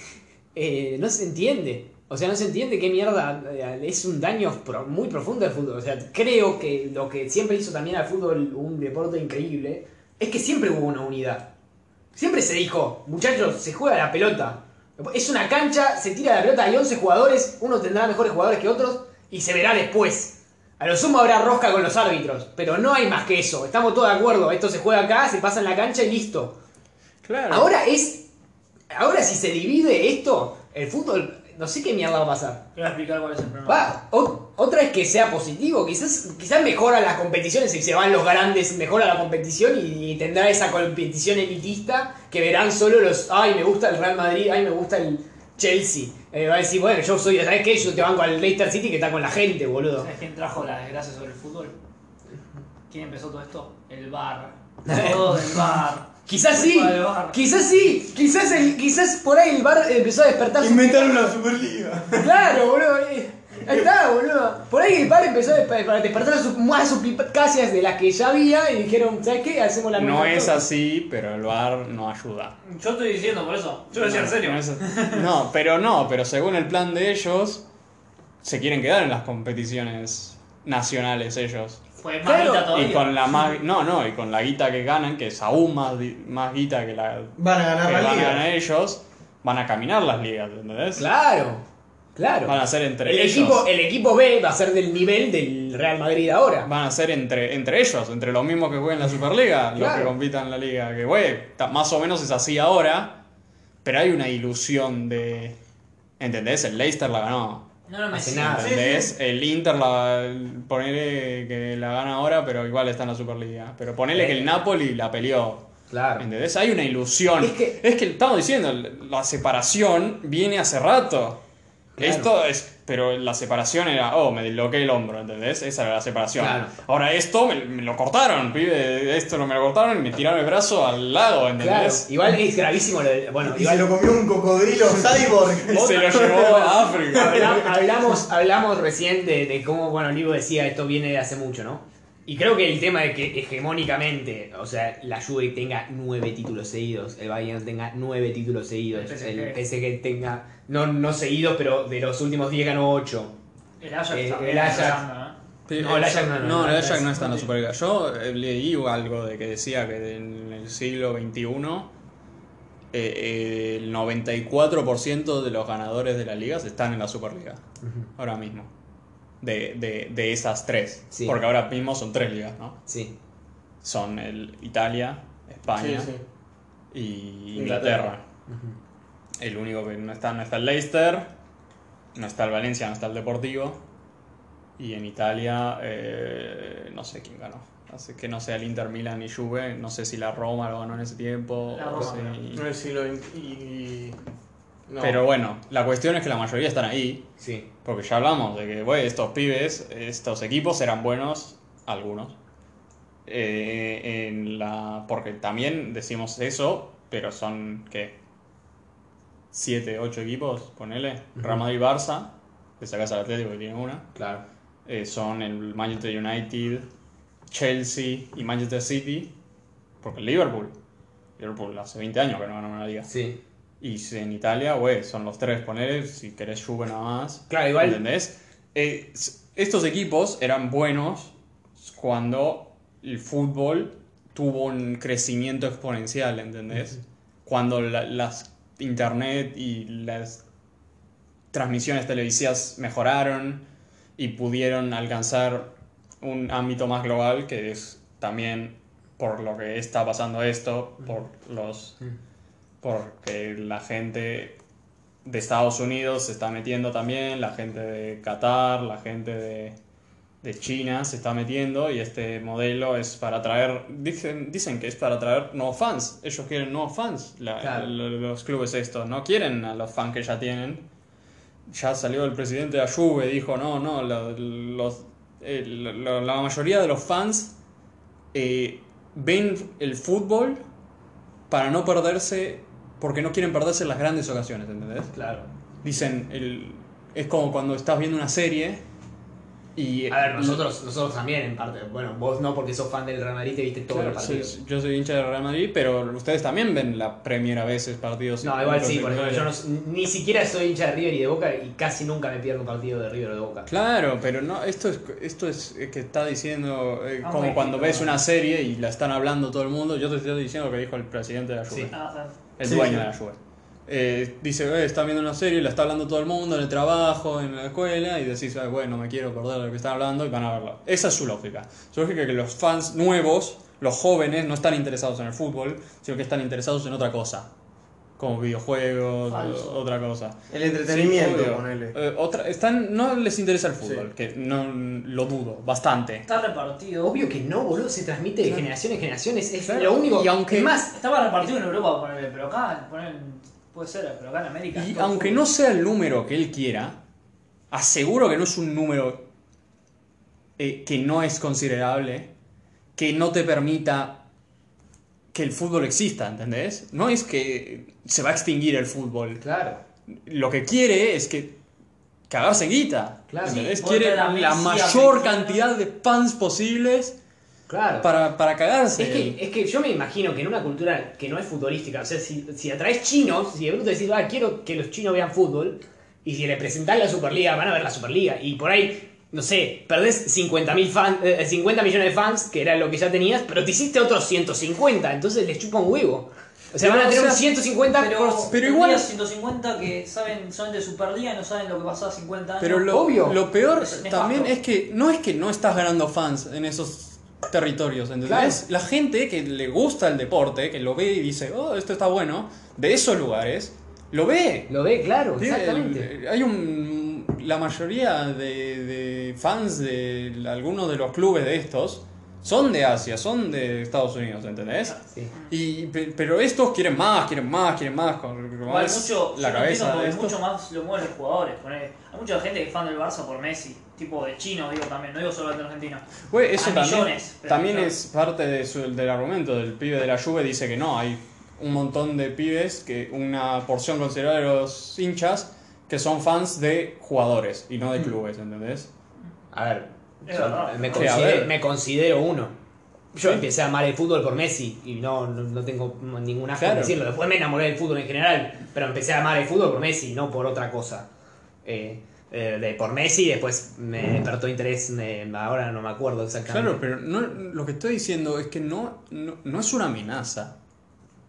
eh, no se entiende. O sea, no se entiende qué mierda eh, es un daño pro- muy profundo del fútbol. O sea, creo que lo que siempre hizo también al fútbol un deporte increíble es que siempre hubo una unidad. Siempre se dijo, muchachos, se juega la pelota. Es una cancha, se tira la pelota, hay 11 jugadores, uno tendrá mejores jugadores que otros y se verá después. A lo sumo habrá rosca con los árbitros, pero no hay más que eso. Estamos todos de acuerdo, esto se juega acá, se pasa en la cancha y listo. Claro. Ahora es. Ahora si se divide esto, el fútbol, no sé qué mierda va a pasar. Te voy a explicar cuál es el problema. Va, o- otra es que sea positivo, quizás, quizás mejora las competiciones, si se van los grandes, mejora la competición y, tendrá esa competición elitista que verán solo los, ay, me gusta el Real Madrid, ay, me gusta el Chelsea. Eh, va a decir, bueno, yo soy, ¿sabes qué? Yo te banco al Leicester City que está con la gente, boludo. ¿Sabes quién trajo la desgracia sobre el fútbol? ¿Quién empezó todo esto? El bar. Todo del bar. Quizás sí, quizás sí, quizás, el, quizás por ahí el bar empezó a despertar su Inventaron la Superliga. Claro, boludo. eh, Ahí está, boludo. Por ahí el par empezó a despertar sus, más suspicacias de las que ya había y dijeron, ¿sabes qué? Hacemos la No es cosa". así, pero el VAR no ayuda. Yo estoy diciendo por eso. Yo lo decía en serio. No, es- no, pero no, pero según el plan de ellos, se quieren quedar en las competiciones nacionales ellos. Fue más Claro, guita todavía. Y con la más, no, no, y con la guita que ganan, que es aún más, más guita que la Van a ganar que la van a liga. ganar ellos, van a caminar las ligas, ¿entendés? Claro, claro. Van a ser entre el, ellos. equipo, el equipo B va a ser del nivel del Real Madrid ahora. Van a ser entre, entre ellos, entre los mismos que juegan en la Superliga, los que compitan en la liga. Que, güey, más o menos es así ahora, pero hay una ilusión de... ¿Entendés? El Leicester la ganó. No, no me. El Inter la ponele que la gana ahora, pero igual está en la Superliga. Pero ponele que el Napoli la peleó. Claro. ¿Entendés? Hay una ilusión. Es que- estamos diciendo, la separación viene hace rato. Claro. Esto es. Pero la separación era, oh, me disloqué el hombro, ¿entendés? Esa era la separación. Claro. Ahora esto me, me lo cortaron, pibe. Esto no me lo cortaron y me tiraron el brazo al lado, Claro. ¿entendés? Igual es gravísimo lo de- Bueno, Y igual. se lo comió un cocodrilo cyborg. Se lo llevó a África. Habla- hablamos, hablamos recién de, de cómo, bueno, Livo decía, esto viene de hace mucho, ¿no? Y creo que el tema de que hegemónicamente, o sea, la Juve tenga nueve títulos seguidos, el Bayern tenga nueve títulos seguidos, El PSG. el PSG tenga, no, no seguidos, pero de los últimos 10 ganó 8. El Ajax Eh, también el Ajax. ¿eh? No, el Ajax no, no, no, no, el no, Ajax no, no está en la. Superliga. Yo eh, leí algo de que decía que en el siglo XXI eh, el 94% de los ganadores de las ligas están en la Superliga. Ahora mismo. De, de, de esas tres. Sí. Porque ahora mismo son tres ligas, ¿no? Sí. Son el Italia, España Sí, sí. y Inglaterra. Inglaterra. El único que no está, no está el Leicester, no está el Valencia, no está el Deportivo. Y en Italia, eh, no sé quién ganó. Así que no sé el Inter Milan y Juve, no sé si la Roma lo ganó en ese tiempo. La o Roma, si- No el siglo XX y... no. Pero bueno, la cuestión es que la mayoría están ahí. Sí. Porque ya hablamos de que, güey, estos pibes, estos equipos eran buenos, algunos. eh, en la, porque también decimos eso, pero son, ¿qué? 7, 8 equipos, ponele. Real Madrid Barça, que sacas al Atlético que tiene una. Claro. eh, son el Manchester United, Chelsea y Manchester City, porque el Liverpool, Liverpool hace 20 años que no gana una liga. Sí. Y si en Italia, güey, son los tres, poner si querés Juve nada más. Claro, igual- ¿Entendés? Eh, estos equipos eran buenos cuando el fútbol tuvo un crecimiento exponencial, ¿entendés? Cuando la- las internet y las transmisiones televisivas mejoraron y pudieron alcanzar un ámbito más global que es también por lo que está pasando esto, por los porque la gente de Estados Unidos se está metiendo también, la gente de Qatar, la gente de, de China se está metiendo y este modelo es para atraer, dicen, dicen que es para atraer nuevos fans, ellos quieren nuevos fans, la- Claro. lo- los clubes estos, no quieren a los fans que ya tienen. Ya salió el presidente de la Juve, dijo, no, no, lo- los, eh, la mayoría de los fans eh, ven el fútbol para no perderse, porque no quieren perderse las grandes ocasiones, ¿entendés? Claro. Dicen, el, es como cuando estás viendo una serie y... A ver, nosotros, nosotros también, en parte. Bueno, vos no, porque sos fan del Real Madrid, te viste todos Claro, los partidos. sí, yo soy hincha del Real Madrid, pero ustedes también ven la Premier a veces partidos. No, igual sí, por ejemplo, yo no- ni siquiera soy hincha de River y de Boca y casi nunca me pierdo un partido de River o de Boca. Claro, pero no, esto es, esto es eh, que está diciendo eh, Ah, como cuando ves una serie y la están hablando todo el mundo. Yo te estoy diciendo lo que dijo el presidente de la Juve, Sí. Ah, ah. El Sí, dueño sí. de la Juve. Eh, dice, eh, está viendo una serie, la está hablando todo el mundo en el trabajo, en la escuela, y decís, "Ay, bueno, me quiero perder lo que están hablando y van a verlo. Esa es su lógica. Su lógica es que los fans nuevos, los jóvenes, no están interesados en el fútbol, sino que están interesados en otra cosa. Como videojuegos, Falso. otra cosa. El entretenimiento, Sí, ponele. Eh, otra, están, no les interesa el fútbol, Sí. que no lo dudo, bastante. Está repartido. Obvio que no, boludo, se transmite de generación en generación, es, es Claro. lo único. Y aunque- es más, Estaba repartido en Europa, ponele, pero acá, ponele, puede ser, pero acá en América. Y aunque fútbol. no sea el número que él quiera, aseguro que no es un número eh, que no es considerable, que no te permita que el fútbol exista, ¿entendés? No es que se va a extinguir el fútbol. claro. Lo que quiere es que cagarse en guita. Claro. ¿entendés? Sí, quiere la Messi, a mayor cantidad de fans posibles Claro. para, para cagarse. Es que, es que yo me imagino que en una cultura que no es futbolística, o sea, si, si atraes chinos, si de pronto decís, ah, quiero que los chinos vean fútbol, y si le presentás la Superliga, van a ver la Superliga, y por ahí, no sé, perdés 50, fan, eh, 50 millones de fans, que era lo que ya tenías, pero te hiciste otros 150, entonces les chupa un huevo. O sea, Pero, van a tener o sea, un 150 Pero, por- pero igual- tenía 150 que saben, son de Superliga y no saben lo que pasó hace 50 años. Pero lo, Obvio. lo peor Es también es que no es que no estás ganando fans en esos territorios, ¿entendés? Claro. La gente que le gusta el deporte, que lo ve y dice, oh, esto está bueno, de esos lugares, lo ve. Lo ve, claro, exactamente. Hay un. La mayoría de, de fans de algunos de los clubes de estos son de Asia, son de Estados Unidos, ¿entendés? Sí. Y, pe- pero estos quieren más, quieren más, quieren más. Con, con mucho, la cabeza de mucho más lo mueven los jugadores. Hay mucha gente que es fan del Barça por Messi, tipo de chino, digo también, no digo solo de Argentina. Güey, eso también, millones, también es parte de su- del argumento del pibe de la Juve. Dice que no, hay un montón de pibes, que una porción considerable de los hinchas, que son fans de jugadores y no Mm. de clubes, ¿entendés? A ver, yo me, Sí, considero, a ver. me considero uno. Yo empecé a amar el fútbol por Messi y no, no, no tengo ningún asco en Claro. decirlo. Después me enamoré del fútbol en general, pero empecé a amar el fútbol por Messi, no por otra cosa. Eh, eh, de, por Messi, después me despertó interés, eh, ahora no me acuerdo exactamente. Claro, pero no, lo que estoy diciendo es que no, no, no es una amenaza.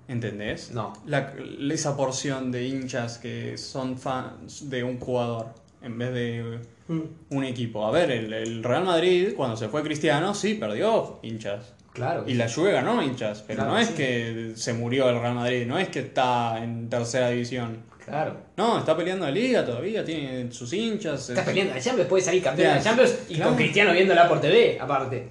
¿Entendés? No. La- esa porción de hinchas que son fans de un jugador en vez de Mm. un equipo. A ver, el, el Real Madrid, cuando se fue Cristiano, sí, perdió hinchas. Claro. Y la Juve ganó hinchas, pero Claro, no es sí. que se murió el Real Madrid, no es que está en tercera división. Claro. No, está peleando la liga todavía, tiene sus hinchas. Estás peleando la Champions, puede salir campeón de la. Champions y Claro. con Cristiano viéndola por TV, aparte.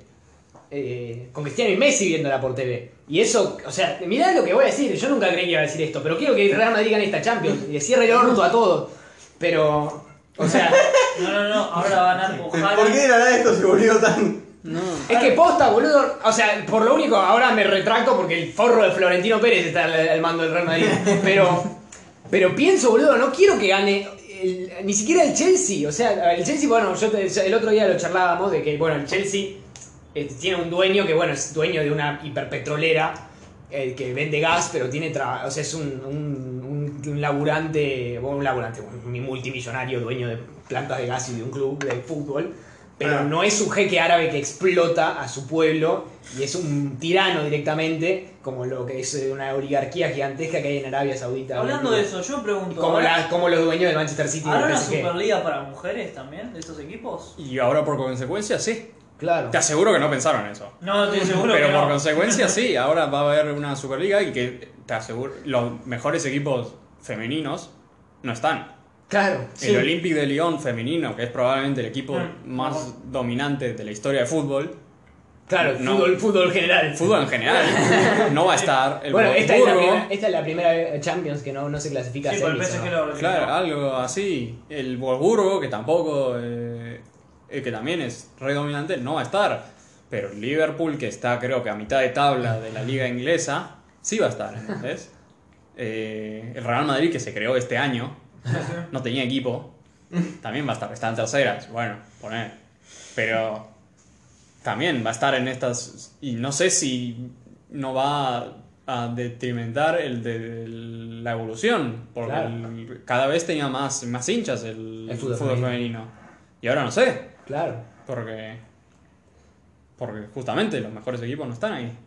Eh, con Cristiano y Messi viéndola por TV. Y eso, o sea, mirá lo que voy a decir. Yo nunca creí que iba a decir esto, pero quiero que el Real Madrid gane esta Champions y le cierre el orto a todos. Pero, o sea, No, no, no, ahora van a empujar. ¿Por qué de la nada esto se volvió tan.? No. es que posta, boludo. O sea, por lo único, ahora me retracto porque el forro de Florentino Pérez está al, al mando del Real Madrid. Pero, pero pienso, boludo, no quiero que gane el- ni siquiera el Chelsea, o sea, el Chelsea, bueno, yo te- el otro día lo charlábamos de que, bueno, el Chelsea tiene un dueño que, bueno, es dueño de una hiperpetrolera eh, que vende gas, pero tiene, tra- o sea, es un, un, un- un laburante, bueno, un laburante, un multimillonario dueño de plantas de gas y de un club de fútbol. Pero Ah. no es un jeque árabe que explota a su pueblo y es un tirano directamente, como lo que es eh, una oligarquía gigantesca que hay en Arabia Saudita. Hablando de eso, yo pregunto. Como, ¿habrá- la- como los dueños del Manchester City ¿Habrá una. Superliga para mujeres también de estos equipos? Y ahora por consecuencia sí. Claro. Te aseguro que no pensaron eso. No, estoy seguro Pero que por no. consecuencia sí, ahora va a haber una Superliga y que te aseguro los mejores equipos femeninos no están. Claro. sí. El Olympique de Lyon femenino, que es probablemente el equipo Mm, más dominante de la historia de fútbol, Claro, No. fútbol, fútbol general. fútbol en general, no va a estar. El bueno, esta es, la primera, esta es la primera Champions que no, no se clasifica Sí, a por el semis, ¿o PSG no? lo Claro, algo así. El Wolfsburgo, que tampoco, eh, que también es re dominante, no va a estar. Pero el Liverpool, que está creo que a mitad de tabla de la liga inglesa, sí va a estar, ¿entendés? Eh, el Real Madrid, que se creó este año, no tenía equipo, también va a estar, está en terceras, bueno, poner. Pero también va a estar en estas, y no sé si no va a detrimentar el de la evolución, porque Claro. el- cada vez tenía más, más hinchas el, El fútbol fútbol, femenino. femenino. Y ahora no sé, Claro. porque, porque justamente los mejores equipos no están ahí.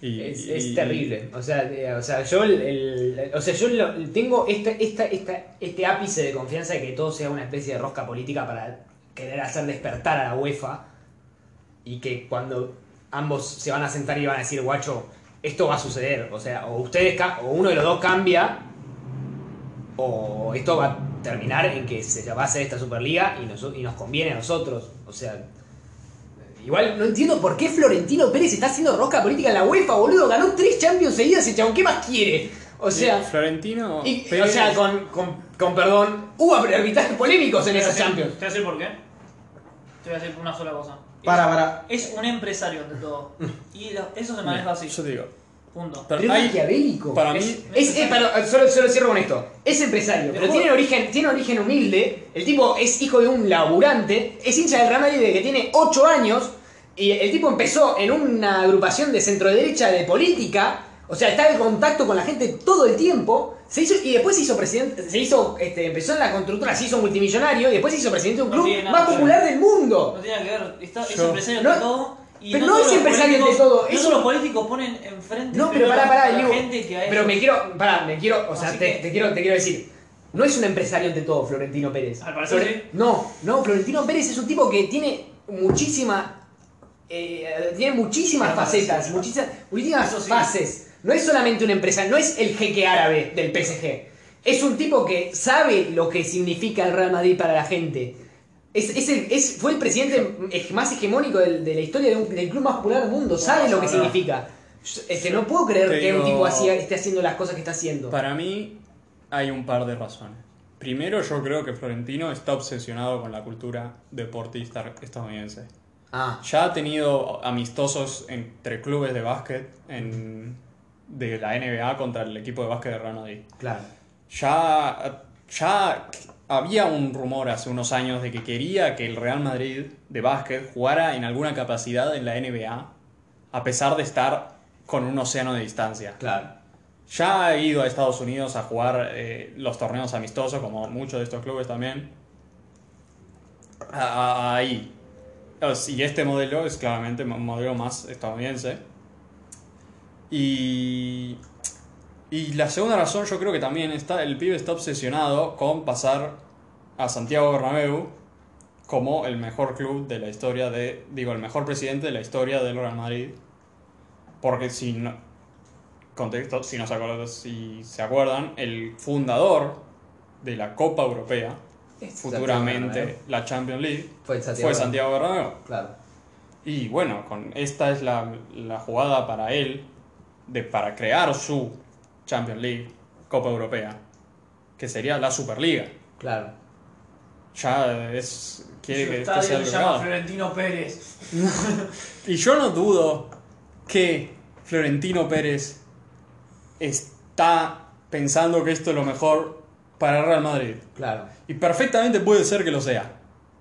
Y- Es, y- es terrible. O sea, o sea, yo, el, el- o sea, yo lo- tengo esta, esta, esta, este ápice de confianza de que todo sea una especie de rosca política para querer hacer despertar a la UEFA y que cuando ambos se van a sentar y van a decir, guacho, esto va a suceder. O sea, o ustedes, o uno de los dos cambia, o esto va a terminar en que se va a hacer esta Superliga y nos, y nos conviene a nosotros. O sea, Igual no entiendo por qué Florentino Pérez está haciendo rosca política en la UEFA, boludo. Ganó tres Champions seguidas ese chabón. ¿Qué más quiere? O sea, Florentino y- o sea con, con, con perdón, hubo arbitrajes polémicos en esas Champions. Te voy a decir por qué. Te voy a decir una sola cosa. Para, para. Es un empresario ante todo. Y lo- eso se maneja así. Yo te digo, Punto. pero Pero es hay- maquiavélico. para es, mí- es- es- perdón, solo, solo cierro con esto. Es empresario, pero tiene origen, tiene origen humilde. El tipo es hijo de un laburante. Es hincha del Real Madrid desde que tiene 8 años. Y el tipo empezó en una agrupación de centro derecha de política. O sea, está en contacto con la gente todo el tiempo. Se hizo, y después se hizo presidente. Se hizo, este, empezó en la constructora, se hizo multimillonario. Y después se hizo presidente de un No club nada más ver. popular del mundo. No tiene nada que ver. Está, es empresario No, todo. Y pero no es empresario políticos- todo, No es todos un- los políticos ponen enfrente No, pero pará, pará, digo, gente que a pero me quiero, pará, me quiero, o sea, te, que- te quiero, te quiero decir, no es un empresario ante todo Florentino Pérez. Al parecer Flore- sí. No, no, Florentino Pérez es un tipo que tiene muchísima, eh, tiene muchísimas facetas, muchísimas, muchísimas Eso sí. fases. No es solamente un empresario, no es el jeque árabe del PSG. Es un tipo que sabe lo que significa el Real Madrid para la gente. Es, es el- es- fue el presidente más hegemónico del- de, la historia de un- del club más popular del mundo. Sabe lo que significa. Yo- Este, no puedo creer que un tipo así esté haciendo las cosas que está haciendo. Para mí hay un par de razones. Primero, yo creo que Florentino está obsesionado con la cultura deportista estadounidense. Ah, Ya ha tenido amistosos entre clubes de básquet en- de la NBA contra el equipo de básquet de Real Madrid. claro. Ya, ya había un rumor hace unos años de que quería que el Real Madrid de básquet jugara en alguna capacidad en la NBA, a pesar de estar con un océano de distancia. Claro. Ya ha ido a Estados Unidos a jugar eh, los torneos amistosos, como muchos de estos clubes también. A- a- Ahí. Os- Y este modelo es claramente un modelo más estadounidense. Y, y la segunda razón yo creo que también está, el pibe está obsesionado con pasar a Santiago Bernabéu como el mejor club de la historia de, digo, el mejor presidente de la historia del Real Madrid. Porque si no, contexto, si, no se acuerdan, si se acuerdan, el fundador de la Copa Europea, futuramente la Champions League, Fue Santiago. fue Santiago Bernabéu. Claro. Y bueno, con esta es la, la jugada para él, de, para crear su Champions League, Copa Europea, que sería la Superliga. Claro. Ya es... Quiere Su que sea se llama. Florentino Pérez. Y yo no dudo que Florentino Pérez está pensando que esto es lo mejor para Real Madrid. Claro. Y perfectamente puede ser que lo sea.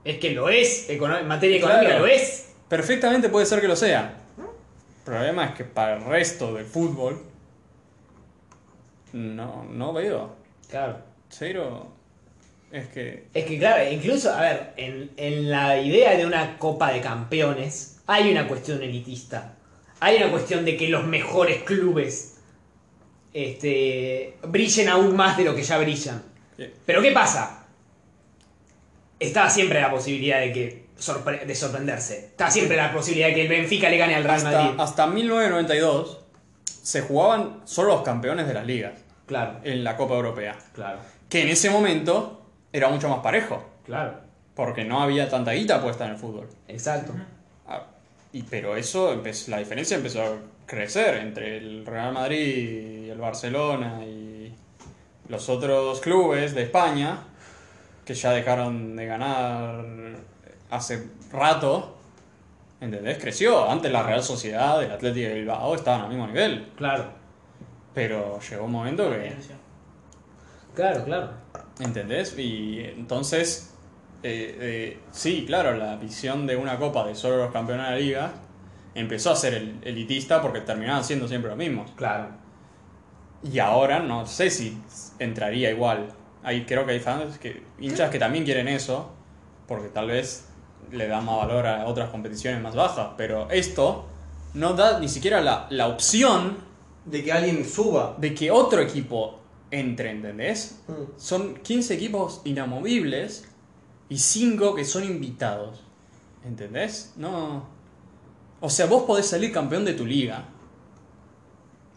Es que lo es, en materia económica Claro. lo es. Perfectamente puede ser que lo sea. El problema es que para el resto del fútbol no, no veo. Claro. Cero. Es que. Es que claro, incluso, a ver, en, en la idea de una Copa de Campeones hay una cuestión elitista. Hay una cuestión de que los mejores clubes este, brillen aún más de lo que ya brillan. Pero ¿qué pasa? Estaba siempre la posibilidad de que sorpre- de sorprenderse. Estaba siempre la posibilidad de que el Benfica le gane al Real Madrid. Hasta, hasta 1992 se jugaban solo los campeones de las ligas Claro, en la Copa Europea. claro, Que en ese momento era mucho más parejo. claro. Porque no había tanta guita puesta en el fútbol. Exacto. Ah, y, pero eso, empezó- la diferencia empezó a crecer entre el Real Madrid y el Barcelona y los otros clubes de España, que ya dejaron de ganar hace rato. ¿Entendés? Creció. Antes la Real Sociedad, el Atlético de Bilbao estaban al mismo nivel. Claro, Pero llegó un momento que... claro, claro. ¿Entendés? Y entonces, eh, eh, sí, claro, la visión de una copa de solo los campeones de la liga empezó a ser el- elitista porque terminaban siendo siempre los mismos. Claro. Y ahora no sé si entraría igual. Hay, creo que hay fans, que, hinchas que también quieren eso, porque tal vez le dan más valor a otras competiciones más bajas. Pero esto no da ni siquiera la, la opción De que alguien suba. de que otro equipo entre, ¿entendés? Mm. Son 15 equipos inamovibles y 5 que son invitados. ¿Entendés? No. O sea, vos podés salir campeón de tu liga.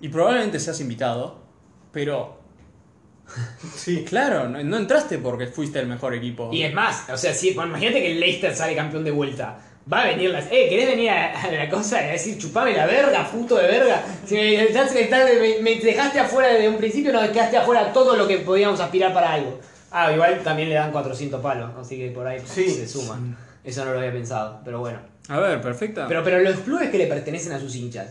Y probablemente seas invitado. Pero, Sí. claro, no, no entraste porque fuiste el mejor equipo. Y es más, o sea, bueno, imagínate que el Leicester sale campeón de vuelta. Va a venir las. Eh, ¿querés venir a, a la cosa y a decir chupame la verga, puto de verga? Si me- me dejaste afuera desde un principio, nos dejaste afuera todo lo que podíamos aspirar para algo. Ah, igual también le dan 400 palos, así que por ahí Sí. se suman. Eso no lo había pensado, pero bueno. A ver, perfecta. Pero, pero los clubes que le pertenecen a sus hinchas,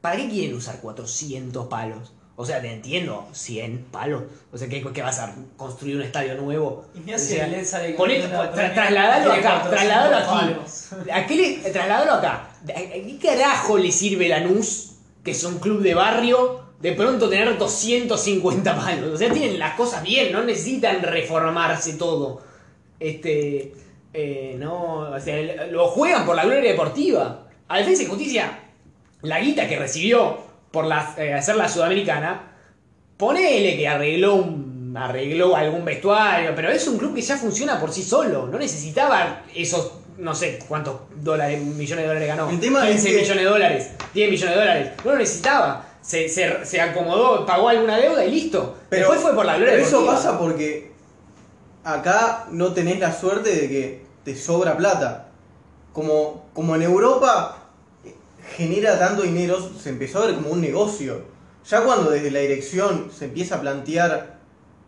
¿para qué quieren usar 400 palos? O sea, te entiendo, 100 palos. O sea, ¿qué, qué vas a construir un estadio nuevo? Y mira O si el poné- tra- trasladalo acá, 400 trasladalo aquí. ¿A qué le, trasladalo acá. ¿A qué carajo le sirve Lanús, que es un club de barrio, de pronto tener 250 palos? O sea, tienen las cosas bien, no necesitan reformarse todo. Este. eh, no, o sea, lo juegan por la gloria deportiva. A Defensa y Justicia, la guita que recibió por la, eh, hacer la sudamericana, ponele que arregló un, arregló algún vestuario, pero es un club que ya funciona por sí solo. No necesitaba esos, no sé cuántos dólares, millones de dólares ganó. El tema 15 es que- millones de dólares, 10 millones de dólares. No lo necesitaba. Se, se, se acomodó, pagó alguna deuda y listo. Pero, Después fue por la gloria pero eso pasa porque acá no tenés la suerte de que te sobra plata. Como, como en Europa genera tanto dinero, se empezó a ver como un negocio. Ya cuando desde la dirección se empieza a plantear,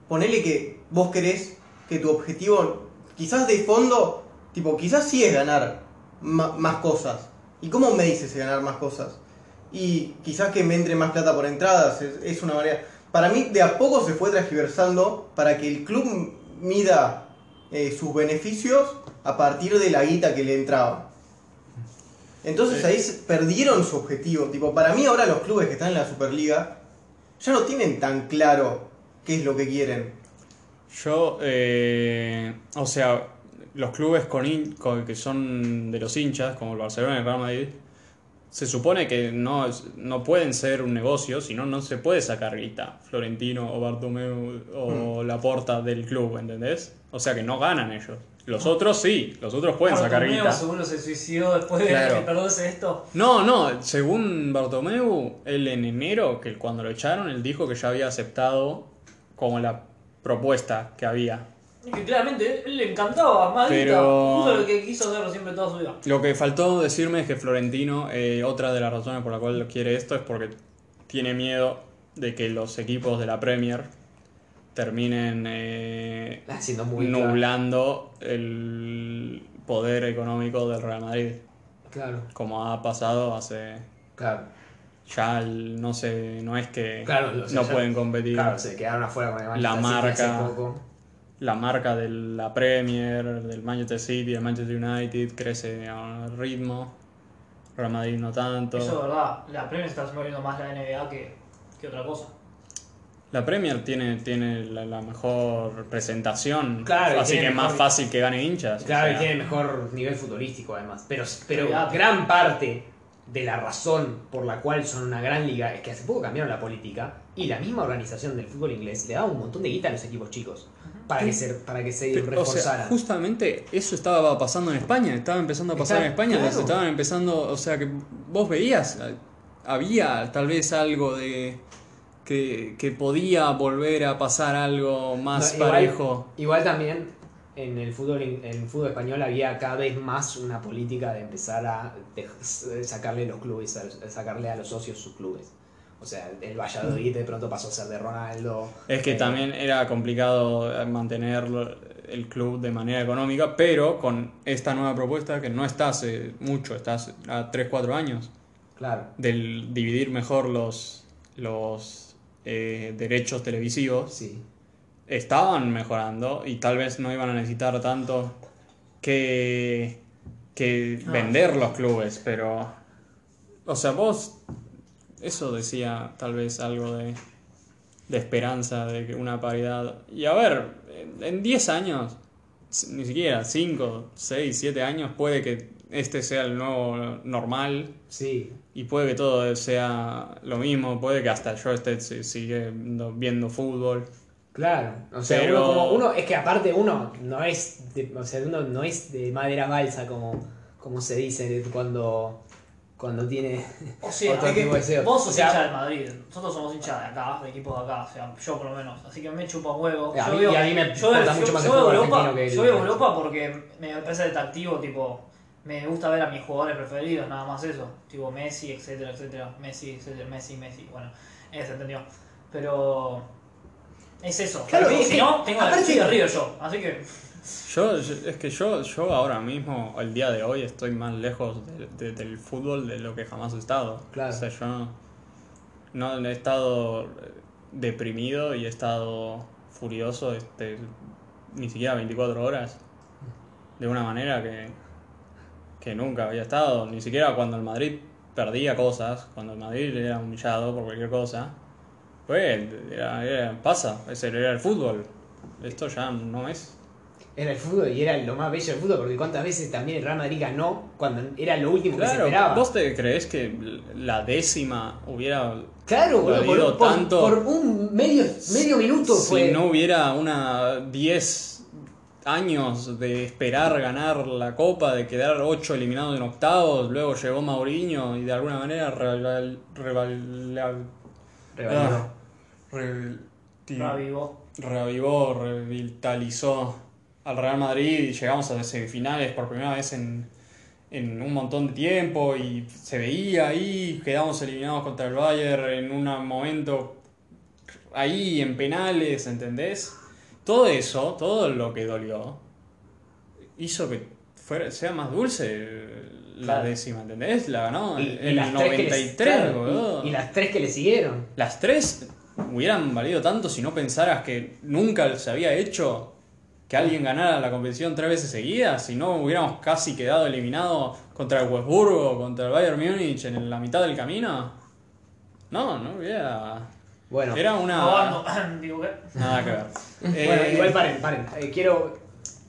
ponele que vos querés que tu objetivo, quizás de fondo, tipo, quizás sí es ganar más cosas. ¿Y cómo me dices ganar más cosas? Y quizás que me entre más plata por entradas, es, una manera. Para mí, de a poco se fue transgiversando para que el club mida eh, sus beneficios a partir de la guita que le entraba. Entonces Sí. ahí perdieron su objetivo. Tipo, para mí ahora los clubes que están en la Superliga ya no tienen tan claro qué es lo que quieren. Yo, eh, o sea, los clubes con con- que son de los hinchas, como el Barcelona y el Real Madrid, se supone que no, no pueden ser un negocio, sino no se puede sacar guita, Florentino o Bartomeu o Laporta del club, ¿entendés? O sea que no ganan ellos. Los otros sí, los otros pueden sacar guita. seguro se suicidó después de Claro. que perdóse esto. No, no, según Bartomeu, él en enero, que cuando lo echaron, él dijo que ya había aceptado como la propuesta que había. Que claramente él le encantaba, más. Pero- lo que quiso hacer siempre toda su vida. Lo que faltó decirme es que Florentino, eh, otra de las razones por la cual quiere esto es porque tiene miedo de que los equipos de la Premier terminen eh, Haciendo muy claro. nublando el poder económico del Real Madrid, Claro, como ha pasado hace claro. ya el- no sé, no es que Claro, no ya- pueden competir. Claro, se quedaron afuera con el La hace marca. poco. La marca de la Premier, del Manchester City, del Manchester United crece a ritmo. Real Madrid no tanto. Eso es verdad. La Premier está volviendo más la NBA que, que otra cosa. La Premier tiene, tiene la, la mejor presentación, Claro, y así que es más fácil que gane hinchas. o Claro, y sea. tiene mejor nivel futbolístico además. Pero, pero gran parte de la razón por la cual son una gran liga es que hace poco cambiaron la política y la misma organización del fútbol inglés le daba un montón de guita a los equipos chicos para que se, para que se Pero, o sea, reforzaran. justamente eso estaba pasando en España, estaba empezando a pasar Está- en España, claro. estaban empezando, o sea que vos veías, había tal vez algo de que, que podía volver a pasar algo más No, igual- parejo. Igual también en el fútbol en el fútbol español había cada vez más una política de empezar a de- sacarle los clubes, a- sacarle a los socios sus clubes. O sea, el Valladolid de pronto pasó a ser de Ronaldo. Es que Eh, también era complicado eh, mantener el club de manera económica, pero con esta nueva propuesta que no está hace mucho, está hace- a 3-4 años, Claro. del dividir mejor los, los eh, derechos televisivos, Sí. estaban mejorando y tal vez no iban a necesitar tanto que, que Ah, vender los clubes, pero... O sea, vos... Eso decía tal vez algo de, de esperanza, de que una paridad... Y a ver, en- en 10 años, ni siquiera 5, 6, 7 años, puede que este sea el nuevo normal Sí. y puede que todo sea lo mismo, puede que hasta yo esté si- sigue viendo, fútbol. Claro, o sea, Pero- uno como uno es que aparte uno no es de, o sea, uno no es de madera balsa como como se dice cuando cuando tiene O sea, otro que tipo de deseos. vos sos O sea, hincha del Madrid, nosotros somos hinchas de acá, de equipos de acá, o sea, yo por lo menos, así que me chupa un huevo. A yo mí- veo- y a mí me yo importa veo- mucho más el yo veo fútbol Europa, que el- Yo veo Europa porque me parece atractivo, tipo, me gusta ver a mis jugadores preferidos, nada más eso, tipo Messi, etcétera, etcétera, Messi, etcétera, Messi, Messi, bueno, ese entendió. Pero es eso, Claro, es si que, no, tengo soy de Río yo, así que Yo, yo- es que yo, yo ahora mismo, el día de hoy, estoy más lejos de- de- del fútbol de lo que jamás he estado. Claro. O sea, yo no, no he estado deprimido y he estado furioso este, ni siquiera 24 horas. De una manera que, que nunca había estado. Ni siquiera cuando el Madrid perdía cosas, cuando el Madrid era humillado por cualquier cosa. Pues era, era- pasa, ese era el fútbol. Esto ya no es. Era el fútbol y era lo más bello del fútbol porque cuántas veces también el Real Madrid ganó cuando era lo último que se esperaba. ¿vos te crees que la décima hubiera... claro, boludo, por, por- tanto por un medio medio minuto si fue no hubiera una 10 años de esperar ganar la copa, de quedar 8 eliminados en octavos, luego llegó Mauriño y de alguna manera reval- reval- ah, reval- Ravivó. reavivó, revitalizó al Real Madrid y llegamos a semifinales por primera vez en, en un montón de tiempo y se veía ahí, quedamos eliminados contra el Bayern en un momento ahí en penales, ¿entendés? Todo eso, todo lo que dolió, hizo que fuera, sea más dulce la Claro. décima, ¿entendés? La ganó en el tres que le- 93, claro, boludo. y, y las tres que le siguieron. Las tres hubieran valido tanto si no pensaras que nunca se había hecho que alguien ganara la competición tres veces seguidas, si no hubiéramos casi quedado eliminados contra el Wolfsburgo, contra el Bayern Múnich en la mitad del camino. No, no hubiera... Bueno, Era una... Digo, ¿qué? Nada que ver. Bueno, Eh, igual paren, paren. Eh, quiero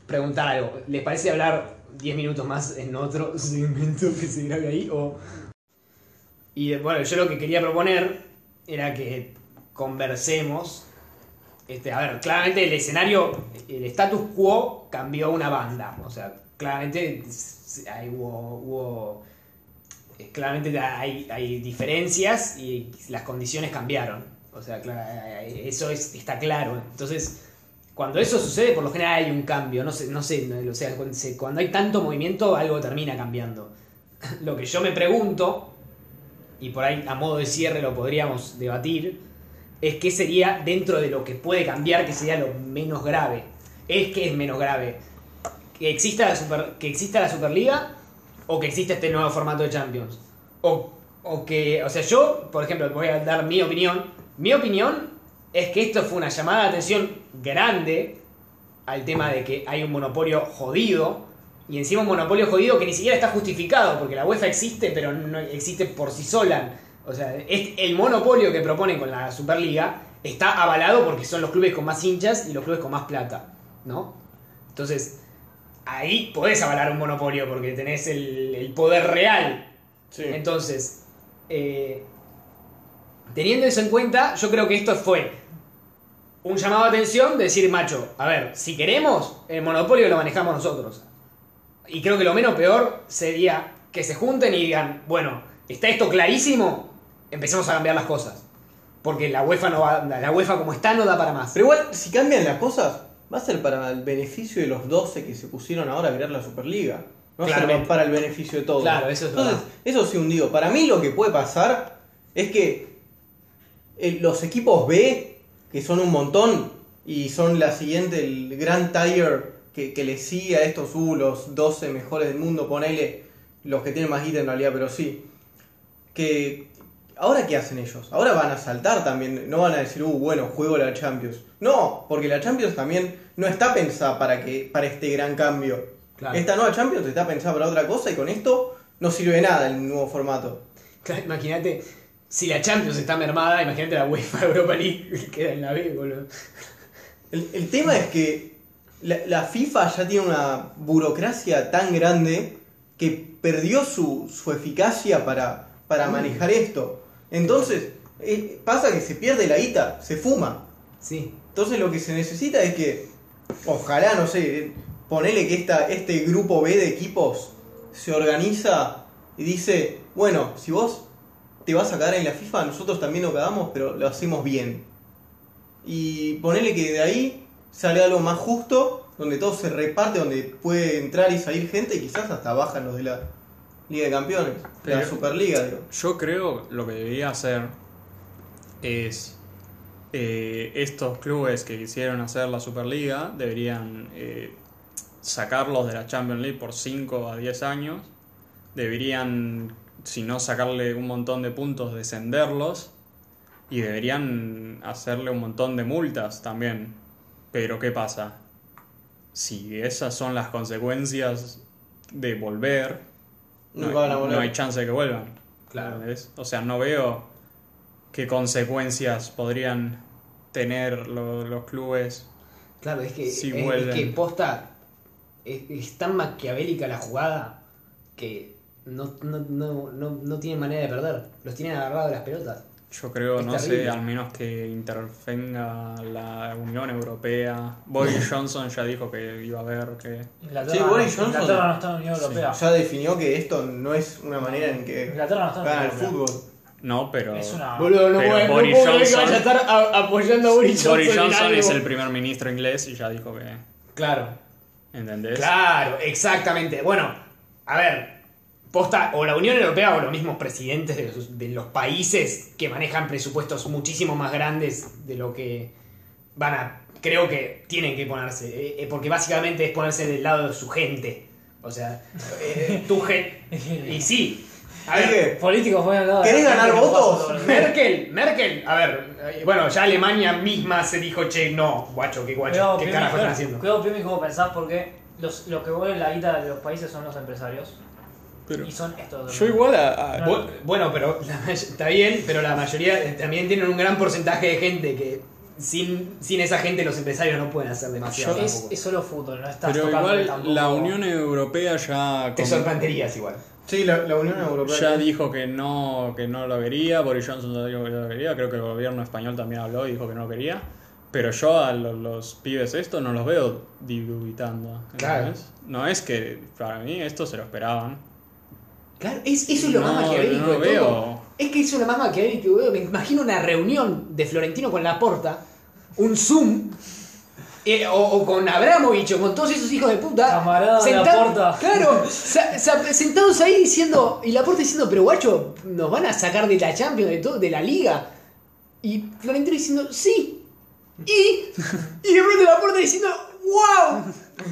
preguntar algo. ¿Les parece hablar 10 minutos más en otro segmento que se grabe ahí? O... Y bueno, yo lo que quería proponer era que conversemos. Este, a ver, claramente el escenario, el status quo cambió una banda. O sea, claramente ahí hubo, hubo eh, claramente hay, hay diferencias y las condiciones cambiaron. O sea, eh, eso es, está claro. Entonces, cuando eso sucede, por lo general hay un cambio. No sé, no sé, o sea, cuando se- cuando hay tanto movimiento, algo termina cambiando. Lo que yo me pregunto, y por ahí a modo de cierre lo podríamos debatir, es qué sería dentro de lo que puede cambiar, que sería lo menos grave. Es que es menos grave. Que exista la, super, que exista la Superliga o que exista este nuevo formato de Champions. O o que, o sea, yo, por ejemplo, voy a dar mi opinión. Mi opinión es que esto fue una llamada de atención grande al tema de que hay un monopolio jodido y encima un monopolio jodido que ni siquiera está justificado porque la UEFA existe, pero no existe por sí sola. O sea, es el monopolio que proponen con la Superliga está avalado porque son los clubes con más hinchas y los clubes con más plata, ¿no? Entonces, ahí podés avalar un monopolio porque tenés el, el poder real. Sí. Entonces, eh, teniendo eso en cuenta, yo creo que esto fue un llamado de atención de decir, macho, a ver, si queremos, el monopolio lo manejamos nosotros. Y creo que lo menos peor sería que se junten y digan, bueno, está esto clarísimo, empecemos a cambiar las cosas. Porque la UEFA no va, la UEFA como está no da para más. Pero igual, si cambian las cosas, va a ser para el beneficio de los 12 que se pusieron ahora a crear la Superliga. No va a ser para el beneficio de todos. Claro, eso es Entonces, verdad. eso sí un digo. Para mí lo que puede pasar es que eh, los equipos B, que son un montón, y son la siguiente, el gran tier que, que le sigue a estos U, los 12 mejores del mundo, ponele los que tienen más guita en realidad, pero sí. Que ahora qué hacen ellos? Ahora van a saltar también, no van a decir, uh, bueno, juego la Champions. No, porque la Champions también no está pensada para que para este gran cambio. Claro. Esta nueva Champions está pensada para otra cosa y con esto no sirve nada el nuevo formato. Claro, Imagínate, si la Champions está mermada, imagínate la UEFA Europa League que queda en la B, boludo. El, el tema es que la, la FIFA ya tiene una burocracia tan grande que perdió su, su eficacia para, para manejar esto. Entonces, eh, pasa que se pierde la guita, se fuma. Sí. Entonces lo que se necesita es que, ojalá, no sé, ponele que esta, este grupo B de equipos se organiza y dice, bueno, si vos te vas a cagar en la FIFA, nosotros también nos cagamos, pero lo hacemos bien. Y ponele que de ahí sale algo más justo, donde todo se reparte, donde puede entrar y salir gente y quizás hasta bajan los de la Liga de Campeones, de la Pero- Superliga, digo. Yo creo lo que debería hacer es eh, estos clubes que quisieron hacer la Superliga deberían eh, sacarlos de la Champions League por 5 a 10 años. Deberían, si no sacarle un montón de puntos, descenderlos. Y deberían hacerle un montón de multas también. Pero ¿qué pasa? Si esas son las consecuencias de volver, no, Nunca van a hay- volver. no hay chance de que vuelvan. Claro. ¿Entendés? O sea, no veo qué consecuencias podrían tener lo- los clubes. Claro, es que, Si es, es que posta es, es tan maquiavélica la jugada que no, no, no, no, no tienen manera de perder. Los tienen agarrados de las pelotas. Yo creo, Es no sé, al menos que intervenga la Unión Europea. Boris Johnson ya dijo que iba a ver que... Inglaterra, Sí, Boris Johnson- Inglaterra no está en la Unión Europea. Ya definió que esto no es una manera en que Inglaterra no está en la gana el Europea. fútbol. No, pero... Es una. Boludo, no Pero puedo, no Boris que Johnson- vaya a estar a- apoyando a Boris Johnson. Boris Johnson es el primer ministro inglés y ya dijo que... Claro, ¿Entendés? claro, exactamente. Bueno, a ver, posta, o la Unión Europea o los mismos presidentes de los, de los países que manejan presupuestos muchísimo más grandes de lo que van a. Creo que tienen que ponerse, eh, eh, porque básicamente es ponerse del lado de su gente. O sea, eh, tu gente. Y sí, a ver. Políticos voy a hablar. ¿Querés ganar votos? Merkel, Merkel, a ver, bueno, ya Alemania misma se dijo, che, no, guacho, qué guacho, Cuidado, qué carajo están haciendo. Cuidado, Pimi, cómo pensás, porque los, lo que mueve la guita de los países son los empresarios. Pero Y son estos. yo igual a... a- Bu- Bueno, pero la está bien, pero la mayoría eh, también tienen un gran porcentaje de gente que sin, sin esa gente los empresarios no pueden hacer demasiado. Es, tampoco. es solo fútbol, no estás pero tocando igual tampoco- la Unión Europea ya... Te con- sorprenderías igual. Sí, la, la Unión Europea. Ya dijo que no, que no lo quería, Boris Johnson ya dijo que no lo quería, creo que el gobierno español también habló y dijo que no lo quería. Pero yo a los, los pibes estos no los veo dubitando. Claro. No es que para mí esto se lo esperaban. Claro, es, eso es lo más maquiavélico no de veo. todo. Es que eso es lo más maquiavélico que veo. Me imagino una reunión de Florentino con Laporta, un Zoom, eh, o, o con Abramovich o con todos esos hijos de puta. Camarada de senta- Laporta. Claro, sa- sa- sentados ahí diciendo, y Laporta diciendo, pero guacho, nos van a sacar de la Champions, de, todo, de la Liga. Y Florentino diciendo, sí. Y, y de pronto Laporta diciendo, wow.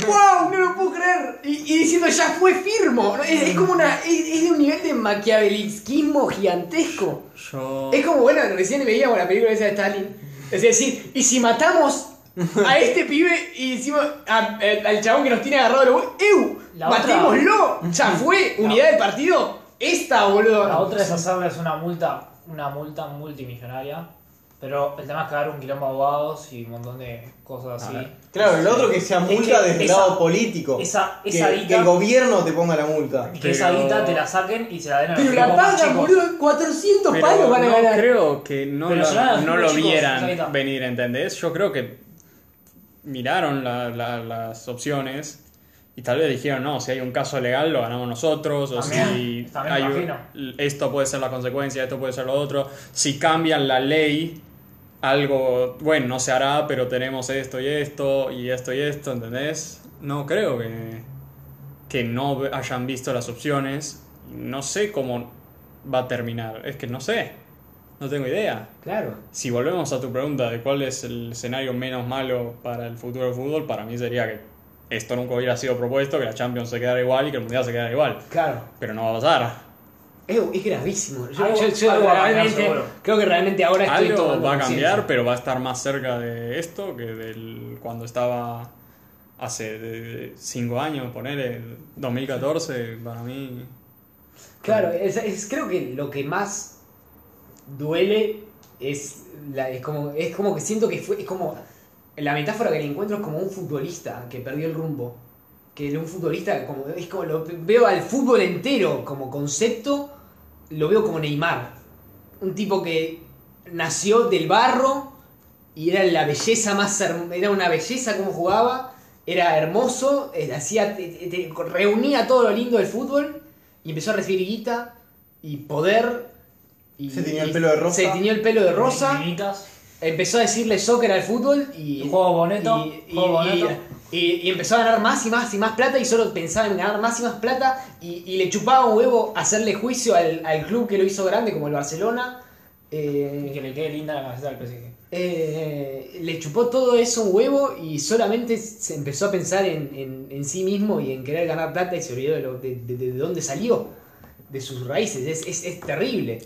¡Wow! No lo puedo creer. Y, y diciendo, ya fue firmo. ¿no? Es, es como una. Es, es de un nivel de maquiavelisquismo gigantesco. Yo. Es como, bueno, recién veíamos la película esa de Stalin. Es decir, y si matamos a este pibe y decimos a- al- al chabón que nos tiene agarrado el huevo, ¡ew! La otra- ¡Matémoslo! Ya fue, unidad de partido. Esta, boludo. La otra es hacerles una multa, una multa multimillonaria. Pero el tema es cagar un quilombo de abogados y un montón de cosas así. A. Claro, el otro que sea Es multa que desde el esa- lado político. esa- que, esa que guita- el gobierno te ponga la multa. Que esa Pero- guita te la saquen y se la den a los Pero la más pagan, chicos. boludo. 400 Pero palos van a no ganar. creo que no, Pero lo, a los no chicos, lo chicos, vieran venir, ¿entendés? Yo creo que miraron la- la- las opciones y tal vez dijeron, no, si hay un caso legal lo ganamos nosotros, o También, si también hay me un- imagino. esto puede ser la consecuencia, esto puede ser lo otro. Si cambian la ley, algo, bueno, no se hará, pero tenemos esto y esto, y esto y esto, ¿entendés? No creo que, que no hayan visto las opciones. No sé cómo va a terminar, es que no sé, no tengo idea. Claro. Si volvemos a tu pregunta de cuál es el escenario menos malo para el futuro del fútbol, para mí sería que esto nunca hubiera sido propuesto, que la Champions se quedara igual y que el Mundial se quedara igual. Claro. Pero no va a pasar. Es, es gravísimo. Yo, Algo- yo- yo algo va a cambiar creo que realmente ahora estoy Algo tomando va a cambiar, pero va a estar más cerca de esto que del cuando estaba hace de- cinco años, poner 2014, para mí. Claro, es, es- creo que lo que más duele es, la, es, como, es como que siento que fue, es como, la metáfora que le encuentro es como un futbolista que perdió el rumbo. Que un futbolista, como, es como, lo, veo al fútbol entero como concepto, lo veo como Neymar. Un tipo que nació del barro y era la belleza más, era una belleza como jugaba, era hermoso, eh, hacía, reunía todo lo lindo del fútbol y empezó a recibir guita y poder. Y, Se tiñó el pelo de rosa. Se tiñó el pelo de rosa. Empezó a decirle soccer al fútbol y. Juego boneto, Y, y- juego y- boneto. y- y empezó a ganar más y más y más plata y solo pensaba en ganar más y más plata. Y, y le chupaba un huevo hacerle juicio al, al club que lo hizo grande, como el Barcelona. Eh, Y que le quede linda la camiseta del PSG. eh, le chupó todo eso un huevo y solamente se empezó a pensar en, en- en sí mismo y en querer ganar plata y se olvidó de, lo- de, de- de dónde salió, de sus raíces. Es, es- es terrible.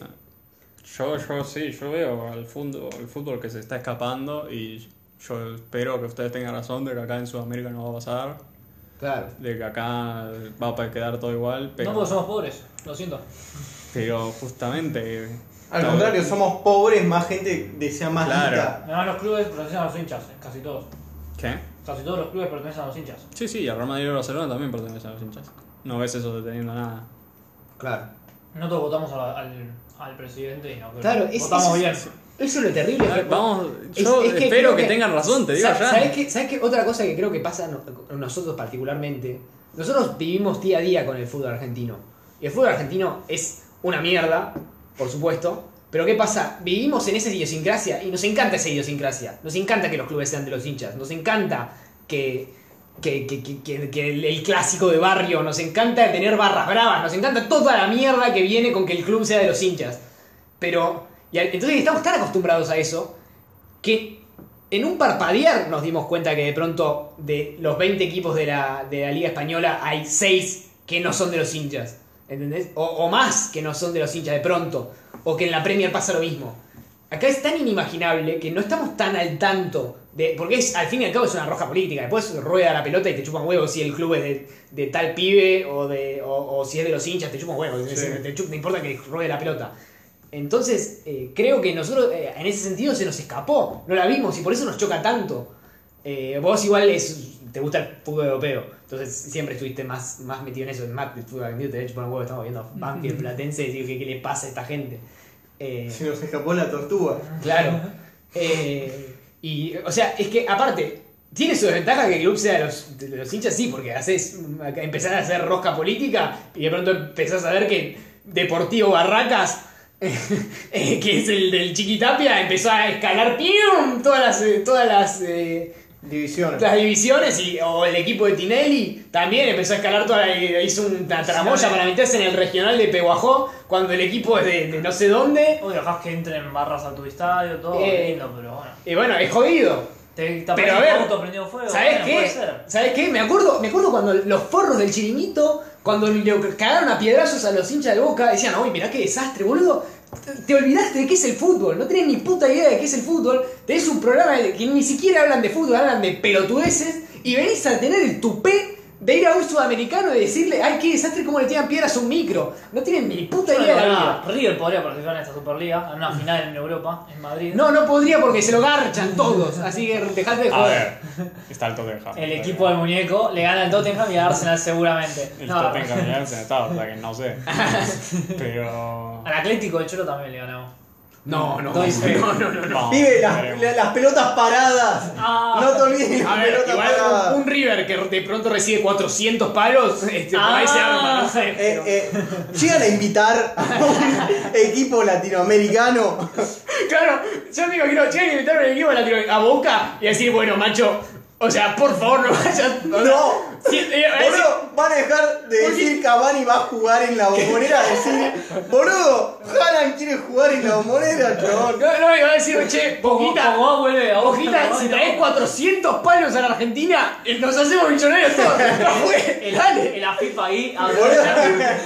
Yo, yo sí, yo veo al fútbol, el fútbol que se está escapando y yo espero que ustedes tengan razón de que acá en Sudamérica no va a pasar, Claro. de que acá va a quedar todo igual, pero, No porque somos pobres, lo siento. pero justamente... Al contrario, somos pobres, más gente desea más Claro. guita. Además los clubes pertenecen a los hinchas, eh, casi todos. ¿Qué? Casi todos los clubes pertenecen a los hinchas. Sí, sí, al Real Madrid y al Barcelona también pertenecen a los hinchas. No ves eso deteniendo nada. Claro. Nosotros votamos a- al, al presidente y no Claro, es- votamos es- bien. Eso es lo terrible. Vamos, yo es que espero que, tengan razón, te digo ya. ¿Sabes qué? ¿Sabes qué? Otra cosa que creo que pasa no- nosotros particularmente. Nosotros vivimos día a día con el fútbol argentino. Y el fútbol argentino es una mierda, por supuesto. Pero ¿qué pasa? Vivimos en esa idiosincrasia y nos encanta esa idiosincrasia. Nos encanta que los clubes sean de los hinchas. Nos encanta que, que, que- que- que- el clásico de barrio. Nos encanta tener barras bravas. Nos encanta toda la mierda que viene con que el club sea de los hinchas. Pero, y entonces estamos tan acostumbrados a eso que en un parpadear nos dimos cuenta que de pronto de los 20 equipos de la, de la Liga Española hay 6 que no son de los hinchas. ¿Entendés? O, o más que no son de los hinchas de pronto. O que en la Premier pasa lo mismo. Acá es tan inimaginable que no estamos tan al tanto de. Porque es, al fin y al cabo es una roja política. Después rueda la pelota y te chupan huevos si el club es de, de tal pibe o, de, o, o si es de los hinchas, te chupan huevos. Sí. Te importa que ruede la pelota. Entonces, eh, creo que nosotros eh, en ese sentido se nos escapó. No la vimos y por eso nos choca tanto. Eh, vos igual es, te gusta el fútbol europeo. Entonces siempre estuviste más, más metido en eso. Más el fútbol argentino te de hecho por un huevo. Estamos viendo Banfield Platense y digo, ¿qué, ¿qué le pasa a esta gente? Eh, Se nos escapó la tortuga. Claro. Eh, y, o sea, es que aparte, tiene su desventaja que el club sea de los, de los hinchas, sí, porque haces, empezás a hacer rosca política y de pronto empezás a ver que Deportivo Barracas, que es el del Chiquitapia, empezó a escalar ¡pium! todas las, eh, todas las, eh, Divisiones. las divisiones y, o el equipo de Tinelli también empezó a escalar toda hizo una tramoya para meterse en el regional de Peguajó cuando el equipo es de, de no sé dónde Obvio, dejás que entren barras a tu estadio, todo Eh, lindo, pero bueno. y bueno es jodido Te, te Pero a ver, un auto prendido fuego. ¿Sabes bueno, qué? ¿Sabes qué? Me acuerdo, me acuerdo cuando los forros del chiringuito, cuando le cagaron a piedrazos a los hinchas de boca, decían, uy, mirá qué desastre, boludo. Te- Te olvidaste de qué es el fútbol, no tenés ni puta idea de qué es el fútbol. Tenés un programa que ni siquiera hablan de fútbol, hablan de pelotudeces, y venís a tener el tupé de ir a un sudamericano y decirle, ay, qué desastre, cómo le tiran piedras a un micro. No tienen ni puta idea de la vida. River podría participar en esta Superliga, en una final en Europa, en Madrid. No, no podría porque se lo garchan todos, así que dejate de A joder. ver, está el Tottenham. El equipo del muñeco le gana al Tottenham y al Arsenal seguramente. El No, Tottenham ya se está, o sea que no sé. Pero. Al Atlético de Cholo también le ganamos. No, no, no, no, no. no. Pibe, las, la- las pelotas paradas. Ah. no te olvides las A ver, pelotas igual paradas. un, un River que de pronto recibe 400 palos, este, por ahí se Ah. arma, no sé. Eh, eh, llegan a invitar a un equipo latinoamericano. Claro, yo me imagino, llegan a invitar a un equipo latino- a Boca y decir, bueno, macho, o sea, por favor, no vayas. No. Sí, eh, va a decir- Boludo, van a dejar de decir Cavani va a jugar en la bombonera a decir, boludo, Haaland quiere jugar en la bombonera, chabón. no, no, iba a decir, che, Boquita, Pogba vuelve a Pogba si no. traes 400 palos a la Argentina, eh, nos hacemos millonarios todos. No, fue, El, dale. el AFIFA ahí. a-.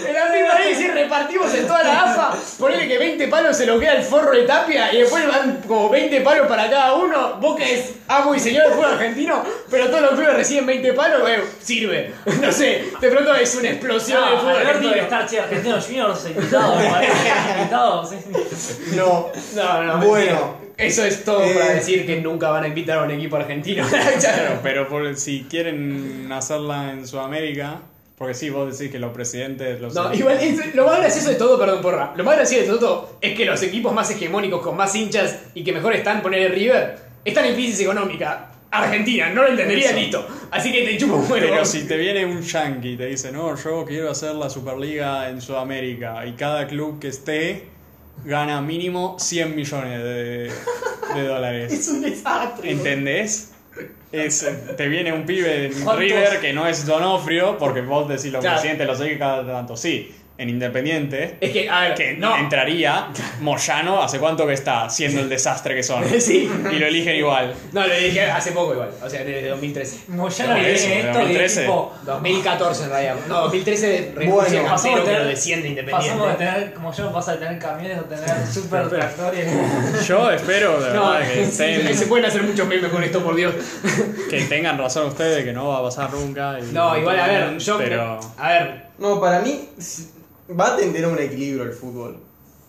En la misma ahí, si repartimos en toda la AFA, ponele que 20 palos se lo queda el forro de tapia y después van como 20 palos para cada uno. Boca es amo y señor del fútbol argentino, pero todos los clubes reciben 20 palos, eh, sirve. No sé, de pronto es una explosión del No, fútbol Alberto debe estar, che, Argentinos Juniors me parece. invitados, sí. No. No, no, Bueno. Eso es todo Eh. para decir que nunca van a invitar a un equipo argentino. Claro, pero por- si quieren hacerla en Sudamérica, porque sí, vos decís que los presidentes. Los No, igual, es- lo más gracioso de todo, perdón, porra, lo más gracioso de todo es que los equipos más hegemónicos, con más hinchas y que mejor están, poner el River, están en crisis económica. Argentina, no lo entendería, Eso. listo. Así que te chupo un huevo. Pero si te viene un yankee y te dice, no, yo quiero hacer la Superliga en Sudamérica y cada club que esté gana mínimo 100 millones de, de dólares. Es un desastre. ¿Entendés? Es, te viene un pibe en ¿Cuántos? River que no es Donofrio, porque vos decís los Claro. presidentes lo seguís cada tanto. Sí, en Independiente, Es que, a ver, que no. entraría Moyano, ¿hace cuánto que está? Siendo el desastre que son. Sí. Y lo eligen igual. No, lo dije hace poco igual, o sea, desde 2013. Moyano viene esto y 2013. tipo. 2014 en realidad. No, 2013 renuncia Bueno, de pero desciende Independiente. Pasamos de tener, como yo, pasa de tener camiones a tener super tractores. Yo espero de No, verdad que, sí, estén- se pueden hacer muchos memes con esto, por Dios. que tengan razón ustedes, que no va a pasar nunca. y- No, igual, a ver, yo. Pero. A ver, No, para mí va a tener un equilibrio el fútbol.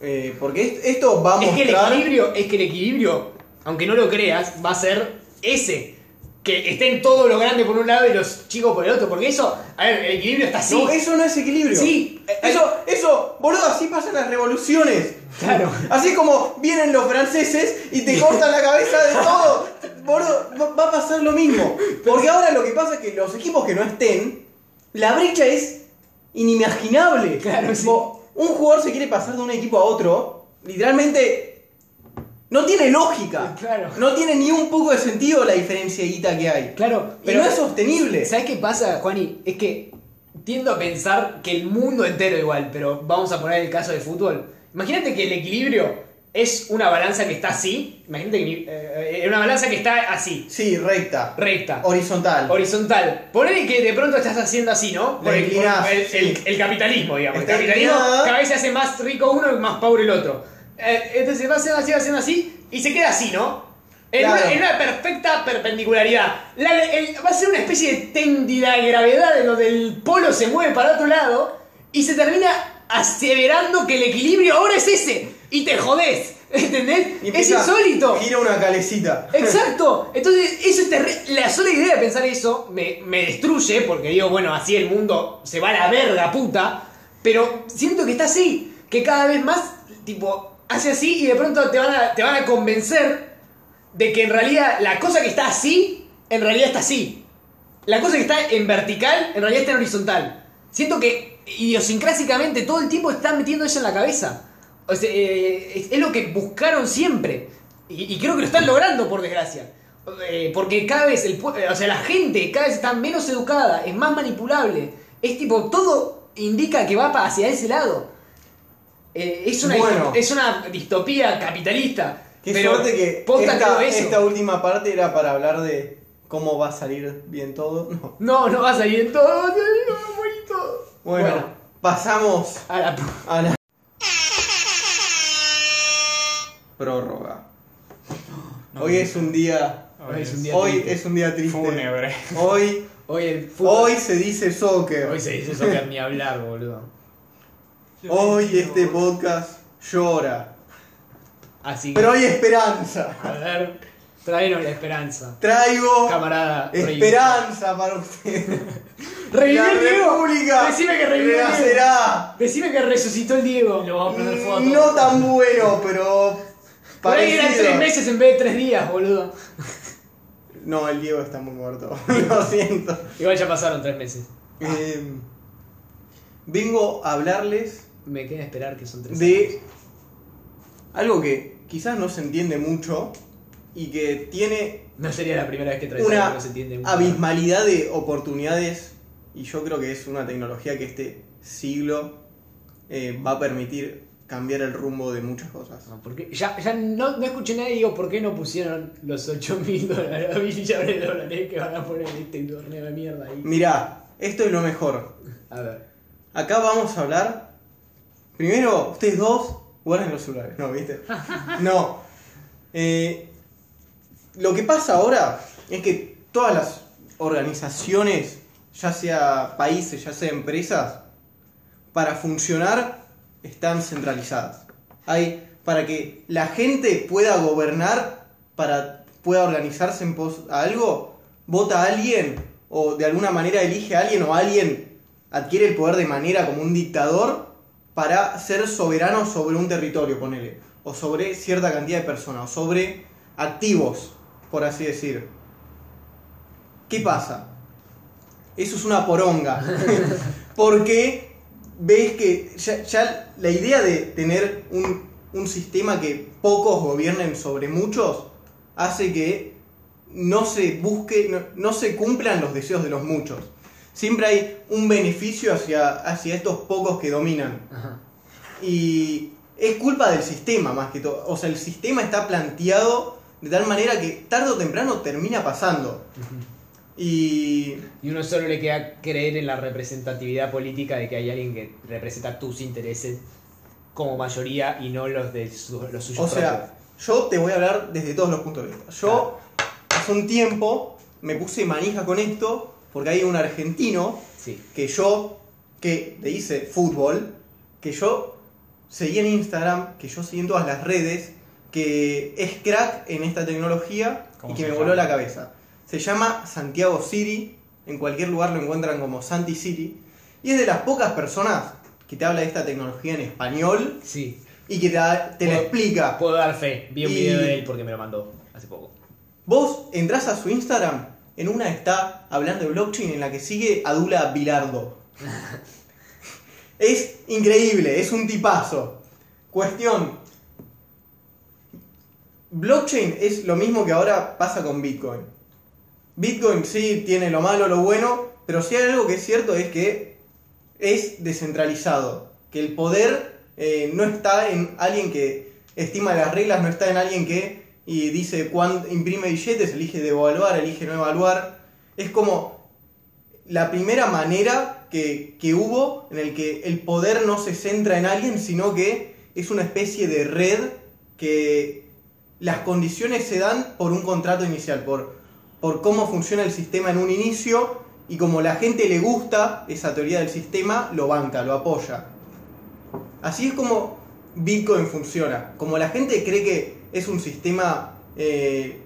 Eh, porque est- esto va a es que el mostrar... equilibrio, es que el equilibrio, aunque no lo creas, va a ser ese. Que estén todo lo grande por un lado y los chicos por el otro. Porque eso, a ver, el equilibrio está así. No, eso no es equilibrio. Sí, eh, Eso, eso, boludo, así pasan las revoluciones. Claro. Así como vienen los franceses y te cortan la cabeza de todo. Boludo, va- va a pasar lo mismo. Porque ahora lo que pasa es que los equipos que no estén, la brecha es inimaginable. Claro, sí. Un jugador se quiere pasar de un equipo a otro, literalmente no tiene lógica. Claro. No tiene ni un poco de sentido la diferencia de guita que hay. Claro, Y no es sostenible. ¿Sabes qué pasa, Juani? Es que tiendo a pensar que el mundo entero igual, pero vamos a poner el caso de fútbol. Imagínate que el equilibrio es una balanza que está así. Imagínate que eh, una balanza que está así, Sí, recta. recta. Horizontal. Horizontal. Ponele que de pronto estás haciendo así, ¿no? La el, inclinás, el- sí. el- el capitalismo, digamos. Está el capitalismo inclinada. cada vez se hace más rico uno y más pobre el otro. Eh, entonces va haciendo así, va haciendo así y se queda así, ¿no? En, Claro. una, en una perfecta perpendicularidad. La- va a ser una especie de tendida de gravedad en donde el polo se mueve para otro lado y se termina aseverando que el equilibrio ahora es ese y te jodés. ¿Entendés? Y Es insólito. Gira una calecita. Exacto. Entonces, eso es terri- La sola idea de pensar eso me, me destruye, porque digo, bueno, así el mundo se va a la verga puta. Pero siento que está así. Que cada vez más, tipo, hace así y de pronto te van a, te van a convencer de que en realidad la cosa que está así, en realidad está así. La cosa que está en vertical, en realidad está en horizontal. Siento que idiosincrásicamente todo el tiempo están metiendo eso en la cabeza. O sea, eh, es, es lo que buscaron siempre. Y, y creo que lo están logrando, por desgracia. Eh, porque cada vez, el, o sea, la gente cada vez está menos educada, es más manipulable. Es tipo, todo indica que va hacia ese lado. Eh, es, una Bueno. es una distopía capitalista. Qué Pero, suerte que esta, última parte era para hablar de cómo va a salir bien todo. No. No, a todo, va a salir bonito. Bueno, Bueno. pasamos A la... a la prórroga. Hoy es un día. Hoy es un día Hoy triste. es un día triste. Fúnebre. Hoy, Hoy el fútbol... hoy se dice soccer. Hoy se dice soccer ni hablar, boludo. Hoy este podcast llora. Así que... Pero hay esperanza. A ver, tráenos la esperanza. Traigo Camarada. esperanza para ustedes. ¡Revivió La el Diego! República Decime que revivió el Diego. renacerá. Decime que resucitó el Diego. Lo vamos a prender fuego a Mm. No tan bueno, pero. Por ahí eran parecido. tres meses en vez de tres días, boludo. No, el Diego está muy muerto. Lo siento. Igual ya pasaron tres meses. Eh, vengo a hablarles Me queda esperar que son tres de algo que quizás no se entiende mucho y que tiene No sería la primera vez que traes algo una que no se entiende mucho. abismalidad de oportunidades y yo creo que es una tecnología que este siglo eh, va a permitir cambiar el rumbo de muchas cosas. No, porque ya, ya no, no escuché nadie y digo por qué no pusieron los 8 mil dólares, a millones de dólares que van a poner en este torneo de mierda ahí. Mirá, esto es lo mejor. A ver. Acá vamos a hablar. Primero, ustedes dos guarden los celulares, ¿no? ¿Viste? No. Eh, lo que pasa ahora es que todas las organizaciones, ya sea países, ya sea empresas, para funcionar están centralizadas. Hay para que la gente pueda gobernar, para pueda organizarse en pos a algo, vota a alguien o de alguna manera elige a alguien o alguien adquiere el poder de manera como un dictador para ser soberano sobre un territorio, ponele, o sobre cierta cantidad de personas, o sobre activos, por así decir. ¿Qué pasa? Eso es una poronga. Porque ves que ya, ya la idea de tener un, un sistema que pocos gobiernen sobre muchos hace que no se busque, no, no se cumplan los deseos de los muchos. Siempre hay un beneficio hacia, hacia estos pocos que dominan. Ajá. Y es culpa del sistema más que todo. O sea, el sistema está planteado de tal manera que tarde o temprano termina pasando. Y Y uno solo le queda creer en la representatividad política de que hay alguien que representa tus intereses como mayoría y no los de su- los suyos O sea, yo te voy a hablar desde todos los puntos de vista. Yo hace un tiempo me puse manija con esto porque hay un argentino. Sí. que yo, que le hice fútbol, que yo seguí en Instagram, que yo seguí en todas las redes, que es crack en esta tecnología y ¿Cómo que me llama? voló la cabeza. Se llama Santiago City, en cualquier lugar lo encuentran como Santi City, y es de las pocas personas que te habla de esta tecnología en español Sí. y que te, la explica. Puedo dar fe. Vi un Y- video de él porque me lo mandó hace poco. Vos entrás a su Instagram, en una está hablando de blockchain, en la que sigue a Dula Bilardo. es increíble, es un tipazo. Cuestión. Blockchain es lo mismo que ahora pasa con Bitcoin. Bitcoin sí tiene lo malo, lo bueno, pero si hay algo que es cierto es que es descentralizado. Que el poder eh, no está en alguien que estima las reglas, no está en alguien que y dice cuándo imprime billetes, elige devaluar, elige no evaluar. Es como la primera manera que, que hubo en el que el poder no se centra en alguien, sino que es una especie de red que las condiciones se dan por un contrato inicial, por, por cómo funciona el sistema en un inicio y como la gente le gusta esa teoría del sistema, lo banca, lo apoya. Así es como Bitcoin funciona. Como la gente cree que es un sistema eh,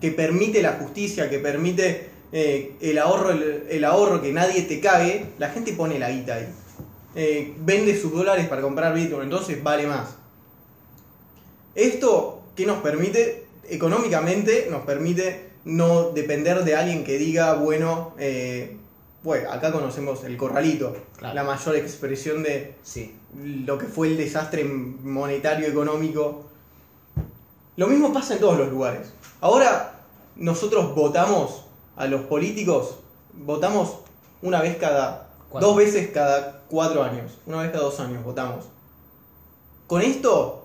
que permite la justicia, que permite eh, el, ahorro, el, ahorro, que nadie te cague, la gente pone la guita ahí. Eh, vende sus dólares para comprar Bitcoin, entonces vale más. Esto, ¿qué nos permite? Económicamente nos permite no depender de alguien que diga, bueno, eh, bueno, acá conocemos el corralito, Claro. la mayor expresión de Sí. lo que fue el desastre monetario económico. Lo mismo pasa en todos los lugares. Ahora nosotros votamos a los políticos, votamos una vez cada, dos veces cada cuatro años, una vez cada dos años votamos. Con esto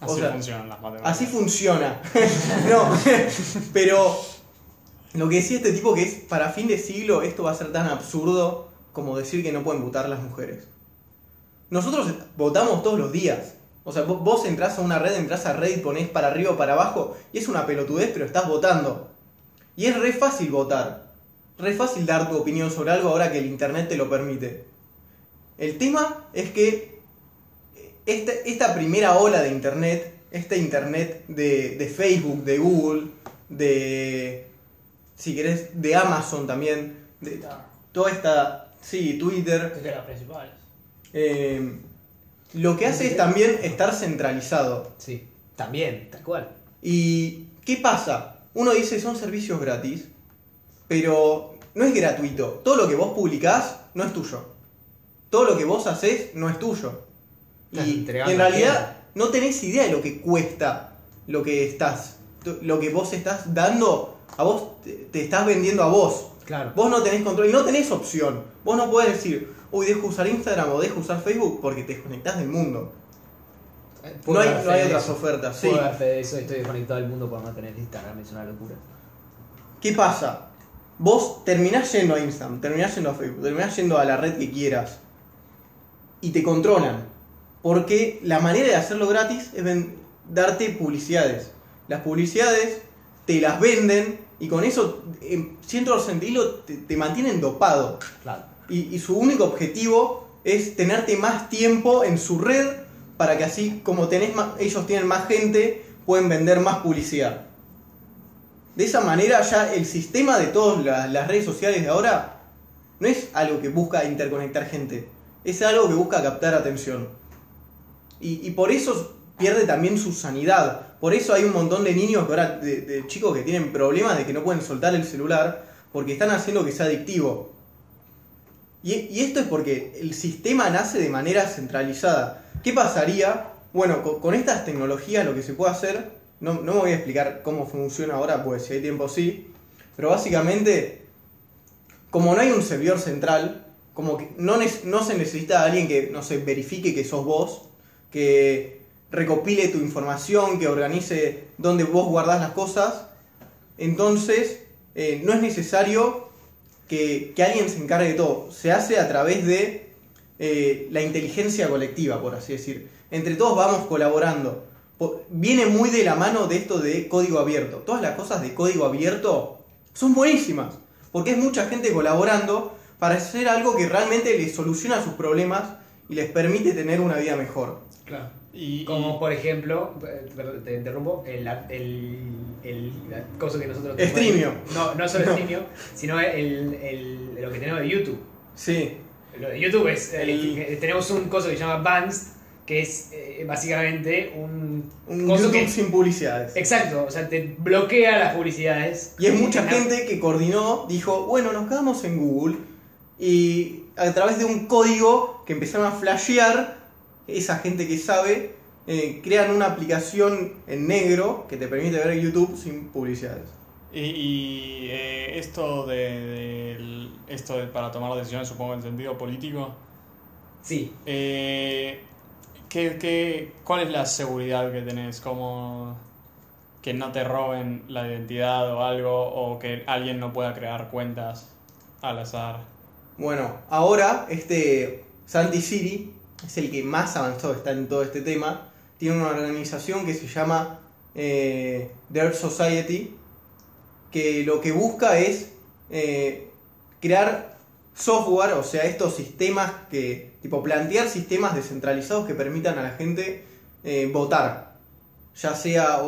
O Así sea, funcionan las matemáticas. Así funciona. no, pero lo que decía este tipo que es para fin de siglo esto va a ser tan absurdo como decir que no pueden votar las mujeres. Nosotros votamos todos los días. O sea, vos, entrás a una red, entrás a Reddit, ponés para arriba o para abajo y es una pelotudez, pero estás votando. Y es re fácil votar. Re fácil dar tu opinión sobre algo ahora que el internet te lo permite. El tema es que esta, esta primera ola de internet, este internet de Facebook, de Google, de. Si querés, de Amazon también, de toda esta. sí, Twitter. Es de las principales. eh, lo que hace es también estar centralizado. Sí, también, tal cual. ¿Y qué pasa? Uno dice son servicios gratis, pero no es gratuito. Todo lo que vos publicás no es tuyo. Todo lo que vos haces no es tuyo. Y, y en realidad no tenés idea de lo que cuesta lo que estás, lo que vos estás dando, a vos te, te estás vendiendo a vos. Claro. Vos no tenés control y no tenés opción. Vos no podés decir, uy, dejo usar Instagram o dejo usar Facebook porque te desconectás del mundo. No hay, no hay otras ofertas. Sí. De eso, estoy desconectado del mundo por no tener Instagram, es una locura. ¿Qué pasa? Vos terminás yendo a Instagram, terminás yendo a Facebook, terminás yendo a la red que quieras y te controlan. Porque la manera de hacerlo gratis es darte publicidades. Las publicidades te las venden y con eso, en cierto sentido, te, te mantienen dopado. Claro. Y, y su único objetivo es tenerte más tiempo en su red para que así como tenés más- ellos tienen más gente, pueden vender más publicidad. De esa manera ya el sistema de todas la- las redes sociales de ahora no es algo que busca interconectar gente, es algo que busca captar atención. Y, y por eso pierde también su sanidad. Por eso hay un montón de niños, ahora, de, chicos que tienen problemas de que no pueden soltar el celular porque están haciendo que sea adictivo. Y, esto es porque el sistema nace de manera centralizada. ¿Qué pasaría? Bueno, con, estas tecnologías lo que se puede hacer, no, me voy a explicar cómo funciona ahora, pues si hay tiempo sí, pero básicamente, como no hay un servidor central, como que no se necesita alguien que, no sé, verifique que sos vos, que recopile tu información, que organice dónde vos guardás las cosas, entonces eh, no es necesario que, alguien se encargue de todo. Se hace a través de eh, la inteligencia colectiva, por así decir. Entre todos vamos colaborando. Viene muy de la mano de esto de código abierto. Todas las cosas de código abierto son buenísimas, porque es mucha gente colaborando para hacer algo que realmente les soluciona sus problemas y les permite tener una vida mejor. Claro. Y, Como por ejemplo, eh, te interrumpo, el, el, el cosa que nosotros Streamio. No, no solo Streamio, sino el, el, lo que tenemos de YouTube. Sí, Lo de YouTube es, El- tenemos un coso que se llama Bands, que es eh, básicamente un, un coso YouTube que... sin publicidades. Exacto, o sea, te bloquea las publicidades. Y es mucha Una- gente que coordinó, dijo, bueno, nos quedamos en Google y a través de un código que empezaron a flashear, esa gente que sabe, eh, crean una aplicación en negro que te permite ver YouTube sin publicidades. y, y, eh, esto de, esto de para tomar decisiones, supongo en sentido político, Sí, eh, ¿qué, qué, cuál es la seguridad que tenés? como que no te roben la identidad o algo, o que alguien no pueda crear cuentas al azar? Bueno, ahora este Santi Siri es el que más avanzado está en todo este tema. Tiene una organización que se llama eh, The Earth Society, que lo que busca es eh, crear software, o sea, estos sistemas que, tipo, plantear sistemas descentralizados que permitan a la gente eh, votar, ya sea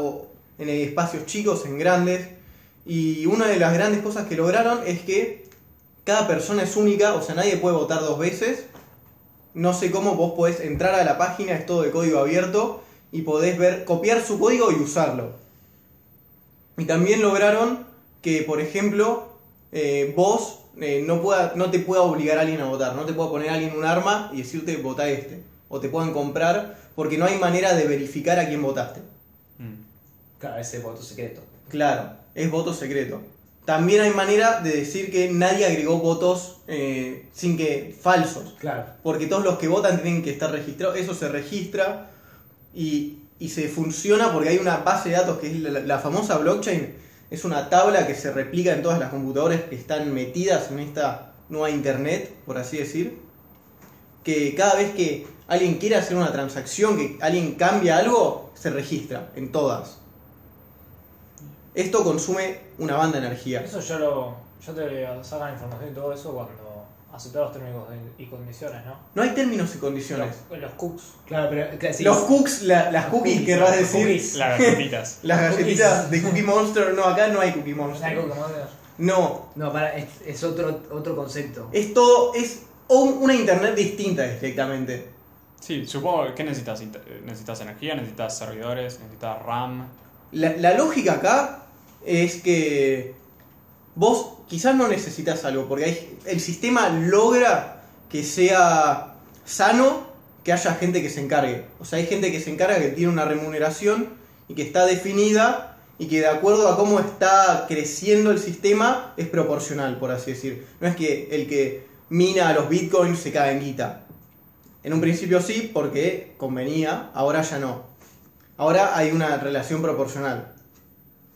en espacios chicos, en grandes. Y una de las grandes cosas que lograron es que cada persona es única, o sea, nadie puede votar dos veces. No sé cómo vos podés entrar a la página, es todo de código abierto, y podés ver, copiar su código y usarlo. Y también lograron que, por ejemplo, eh, vos eh, no, pueda, no te pueda obligar a alguien a votar, no te pueda poner a alguien un arma y decirte vota este, o te puedan comprar, porque no hay manera de verificar a quién votaste. Mm. claro, ese voto secreto. Claro, es voto secreto. También hay manera de decir que nadie agregó votos eh, sin que falsos. Claro. Porque todos los que votan tienen que estar registrados. Eso se registra. Y y se funciona porque hay una base de datos que es la, la famosa blockchain. Es una tabla que se replica en todas las computadoras que están metidas en esta nueva internet, por así decir. Que cada vez que alguien quiere hacer una transacción, que alguien cambia algo, se registra en todas. Esto consume una banda de energía. Eso ya lo. Ya te sacan información y todo eso cuando aceptar los términos y condiciones, ¿no? No hay términos y condiciones. Los, los cooks. Claro, pero claro, sí, Los cooks, la- las Los cookies, cookies, querrás decir. cookies. Las galletitas. Las galletitas de Cookie Monster. No, acá no hay Cookie ¿No hay Monster. cookies, no? No, para, es, es otro, otro concepto. es todo, es un- una internet distinta directamente. Sí, supongo que necesitas, necesitas energía, necesitas servidores, necesitas RAM. La, la lógica acá es que vos quizás no necesitas algo, porque el sistema logra que sea sano, que haya gente que se encargue. O sea, hay gente que se encarga que tiene una remuneración y que está definida y que de acuerdo a cómo está creciendo el sistema es proporcional, por así decir. No es que el que mina a los bitcoins se caga en guita. En un principio sí, porque convenía, ahora ya no. Ahora hay una relación proporcional.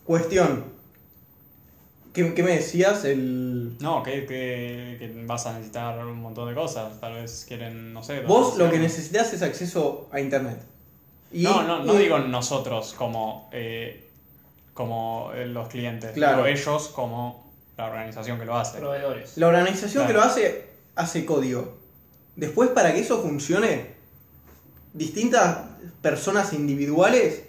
Cuestión. ¿Qué, qué me decías? El... No, que, que, que vas a necesitar un montón de cosas. Tal vez quieren, no sé. Vos lo que necesitas es acceso a internet. Y- No, no, no y- digo nosotros como, eh, como eh, los clientes, Claro. pero ellos como la organización que lo hace. Proveedores. La organización que lo hace, hace código. Después, para que eso funcione, distintas personas individuales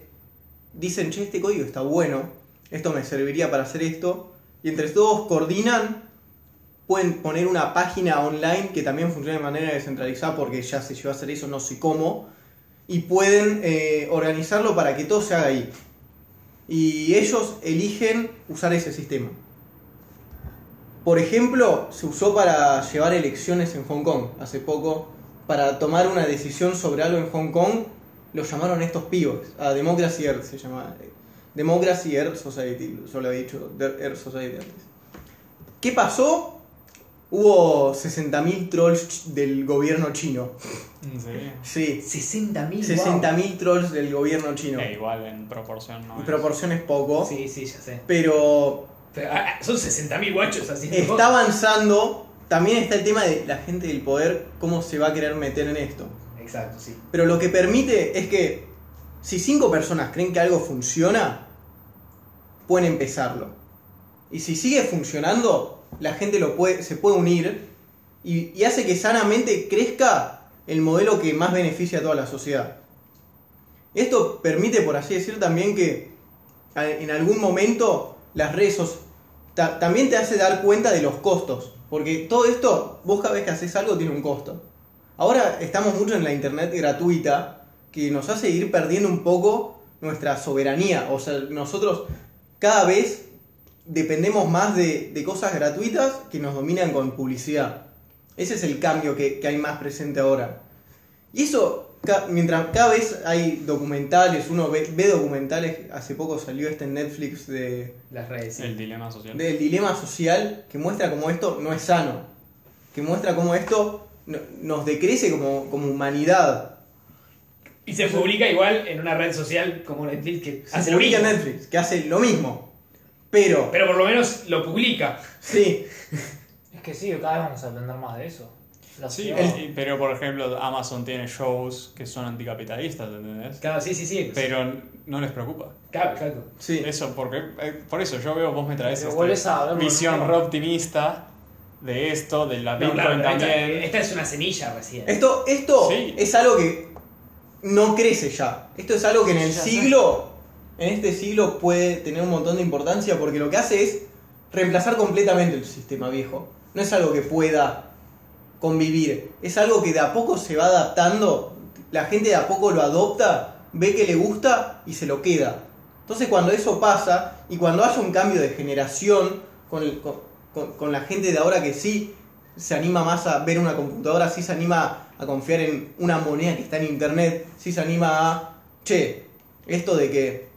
dicen, che, este código está bueno, esto me serviría para hacer esto, y entre todos coordinan, pueden poner una página online que también funcione de manera descentralizada, porque ya se llevó a hacer eso, no sé cómo, y pueden eh, organizarlo para que todo se haga ahí. Y ellos eligen usar ese sistema. Por ejemplo, se usó para llevar elecciones en Hong Kong hace poco. Para tomar una decisión sobre algo en Hong Kong, lo llamaron estos pibos. A Democracy Earth se llama. Democracy Earth Society, yo lo había dicho, Earth Society antes. ¿Qué pasó? Hubo 60.000 trolls del gobierno chino. Sí. Sí, 60.000. 60.000 trolls del gobierno chino. Eh, igual en proporción no En es. proporción es poco, Sí, sí, ya sé. pero Pero, ah, ah, son 60.000 guachos así. está avanzando. También está el tema de la gente del poder, cómo se va a querer meter en esto. Exacto, sí. Pero lo que permite es que si cinco personas creen que algo funciona, pueden empezarlo. Y si sigue funcionando, la gente se puede unir y, hace que sanamente crezca el modelo que más beneficia a toda la sociedad. Esto permite, por así decir, también que en algún momento las redes también te hace dar cuenta de los costos. Porque todo esto, vos cada vez que haces algo tiene un costo. Ahora estamos mucho en la internet gratuita que nos hace ir perdiendo un poco nuestra soberanía. O sea, nosotros cada vez dependemos más de, de cosas gratuitas que nos dominan con publicidad. Ese es el cambio que, que hay más presente ahora. Y eso, ca- mientras cada vez hay documentales, uno ve, ve documentales, hace poco salió este en Netflix de, Las redes, sí. El dilema social. del dilema social que muestra cómo esto no es sano, que muestra cómo esto no- nos decrece como, como humanidad. Y se publica igual en una red social como Netflix que Se hace lo publica en mismo. Netflix, que hace lo mismo. Pero, Pero por lo menos lo publica. sí, Es que sí, cada vez vamos a aprender más de eso. Sí, pero por ejemplo Amazon tiene shows que son anticapitalistas, ¿entendés? Claro, sí, sí, sí. Pero no les preocupa. Claro, claro. sí. Eso, porque eh, por eso yo veo, vos me traes esta visión re optimista de esto, de la No, Bitcoin claro, esta, también. esta es una semilla recién. Esto, esto Sí. es algo que no crece ya. Esto es algo que en el Ya sé. siglo, en este siglo puede tener un montón de importancia porque lo que hace es reemplazar completamente el sistema viejo. No es algo que pueda convivir, es algo que de a poco se va adaptando, la gente de a poco lo adopta, ve que le gusta y se lo queda. Entonces cuando eso pasa y cuando haya un cambio de generación con, el- con- con- con la gente de ahora que sí se anima más a ver una computadora, sí se anima a confiar en una moneda que está en internet, sí se anima a, che, esto de que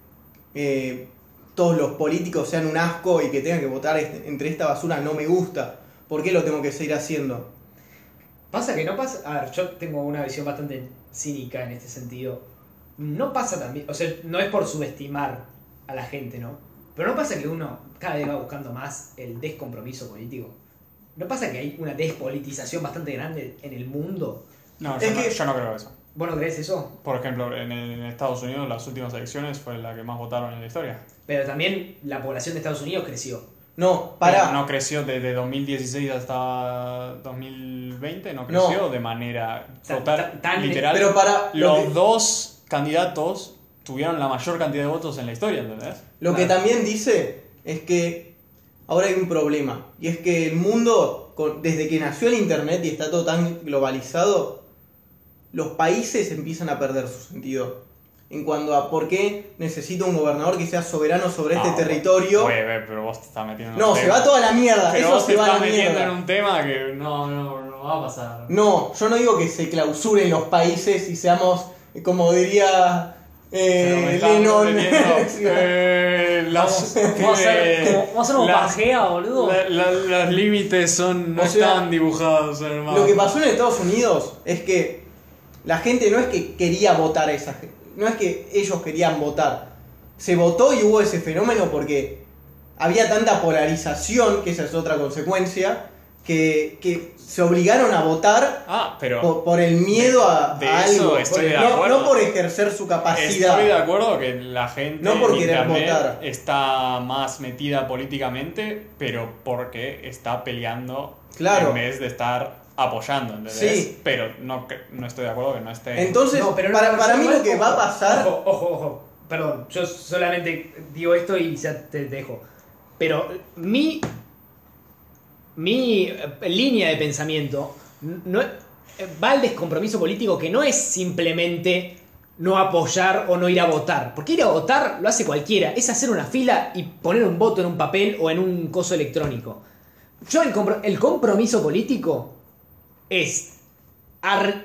eh, todos los políticos sean un asco y que tengan que votar este- entre esta basura no me gusta, ¿por qué lo tengo que seguir haciendo? Pasa que no pasa. A ver, yo tengo una visión bastante cínica en este sentido. no pasa también, o sea, no es por subestimar a la gente, ¿no? Pero no pasa que uno cada vez va buscando más el descompromiso político. ¿No pasa que hay una despolitización bastante grande en el mundo? No, Es yo, no, que- yo no creo eso. ¿Vos no crees eso? Por ejemplo, en, en Estados Unidos las últimas elecciones fue la que más votaron en la historia. Pero también la población de Estados Unidos creció. No, para. No creció desde 2016 hasta 2020, no creció de manera Tan- total, tan- literal. Pero para. Lo los que, dos candidatos tuvieron la mayor cantidad de votos en la historia, ¿entendés? lo que también dice es que ahora hay un problema. Y es que el mundo, desde que nació el internet y está todo tan globalizado, los países empiezan a perder su sentido. En cuanto a por qué necesita un gobernador que sea soberano sobre este territorio. Oye, ve, pero vos te estás metiendo en No, un se tema. va toda la mierda. Pero Eso vos se te va a estás la metiendo mierda. en un tema que no, no, no va a pasar. No, yo no digo que se clausuren los países y seamos, como diría eh, Lennon. eh, las- Vamos, vamos a hacer, como- vamos a hacer un las- boludo. la- la- los límites son no O sea, están dibujados, hermano. Lo que pasó en Estados Unidos es que la gente no es que quería votar a esa gente, no es que ellos querían votar. Se votó y hubo ese fenómeno porque había tanta polarización, que esa es otra consecuencia, que, que se obligaron a votar Ah, pero por, por el miedo a, de a eso algo. estoy de no, acuerdo. no por ejercer su capacidad. Estoy de acuerdo que la gente No por en querer internet votar. está más metida políticamente, pero porque está peleando Claro. en vez de estar apoyando, ¿entendés? Sí. Pero no, no estoy de acuerdo que no esté... Entonces, No, pero para, para mí lo que ojo, va a pasar... Ojo, ojo, ojo. Perdón, yo solamente digo esto y ya te dejo. Pero mi. Mi eh, línea de pensamiento no, eh, va al descompromiso político que no es simplemente no apoyar o no ir a votar. Porque ir a votar lo hace cualquiera. Es hacer una fila y poner un voto en un papel o en un coso electrónico. Yo el, compro- el compromiso político es ar-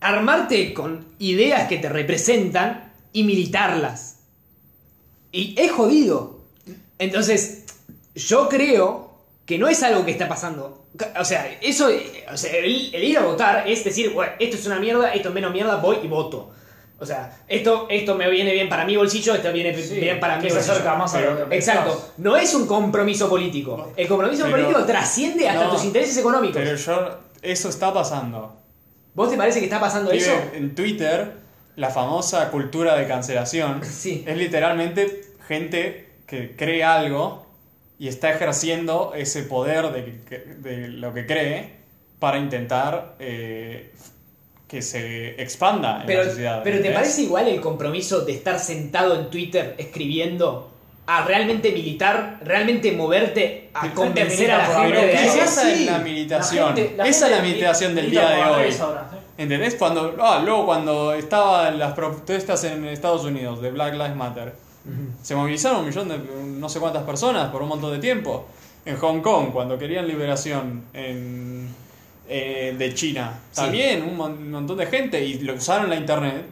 armarte con ideas que te representan y militarlas. Y es jodido. Entonces, yo creo que no es algo que está pasando. O sea, eso, o sea, el, el ir a votar es decir, bueno, esto es una mierda, esto es menos mierda, voy y voto. O sea, esto, esto me viene bien para mi bolsillo, esto viene bien para mi se bolsillo. acerca más a lo que Exacto, no es un compromiso político. El compromiso Pero- político trasciende hasta No, tus intereses económicos. Pero yo... Eso está pasando. ¿Vos te parece que está pasando eso? En Twitter, la famosa cultura de cancelación Sí. es literalmente gente que cree algo y está ejerciendo ese poder de, lo que cree para intentar eh, que se expanda en Pero, la sociedad. pero ¿te parece igual el compromiso de estar sentado en Twitter escribiendo a realmente militar, realmente moverte a La gente convencer a la gente pasa en la militación? La gente- la Esa es la militación del día de hoy. ahora, ¿sí? ¿Entendés? Cuando, ah, luego cuando estaban las protestas en Estados Unidos de Black Lives Matter, se movilizaron un millón de no sé cuántas personas por un montón de tiempo. En Hong Kong, cuando querían liberación en, eh, de China, Sí. también un mon- montón de gente y lo usaron la internet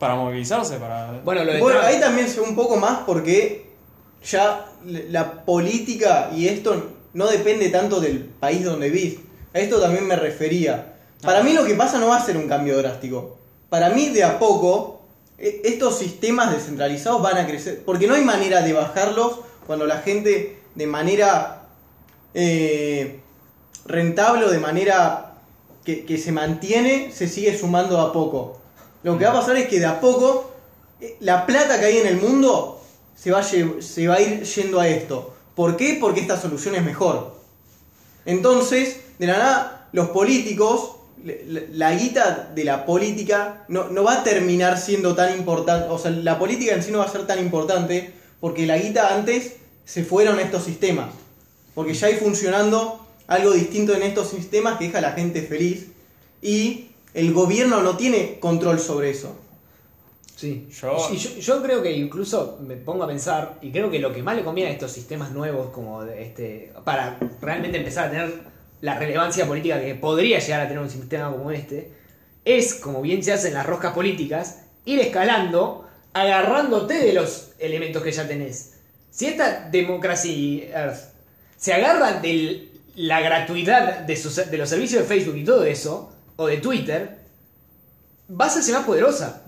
para movilizarse, para... Bueno, lo de Bueno, ahí también se ve un poco más porque ya la política y esto no depende tanto del país donde vivís. A esto también me refería. Para mí lo que pasa no va a ser un cambio drástico. Para mí de a poco e- estos sistemas descentralizados van a crecer. Porque no hay manera de bajarlos cuando la gente de manera eh, rentable o de manera que, que se mantiene se sigue sumando a poco. Lo que va a pasar es que de a poco eh, la plata que hay en el mundo se va, a ir yendo a esto. ¿Por qué? Porque esta solución es mejor. Entonces, de nada, los políticos, la, la guita de la política no, no va a terminar siendo tan importante, o sea, la política en sí no va a ser tan importante porque la guita antes se fueron a estos sistemas. Porque ya hay funcionando algo distinto en estos sistemas que deja a la gente feliz y el gobierno no tiene control sobre eso. Sí. Yo- Y yo, yo creo que incluso me pongo a pensar, y creo que lo que más le conviene a estos sistemas nuevos, como este, para realmente empezar a tener la relevancia política que podría llegar a tener un sistema como este, es, como bien se hace en las roscas políticas, ir escalando, agarrándote de los elementos que ya tenés. Si esta Democracy Earth se agarra de la gratuidad de, sus- de los servicios de Facebook y todo eso, o de Twitter, va a hacerse más poderosa.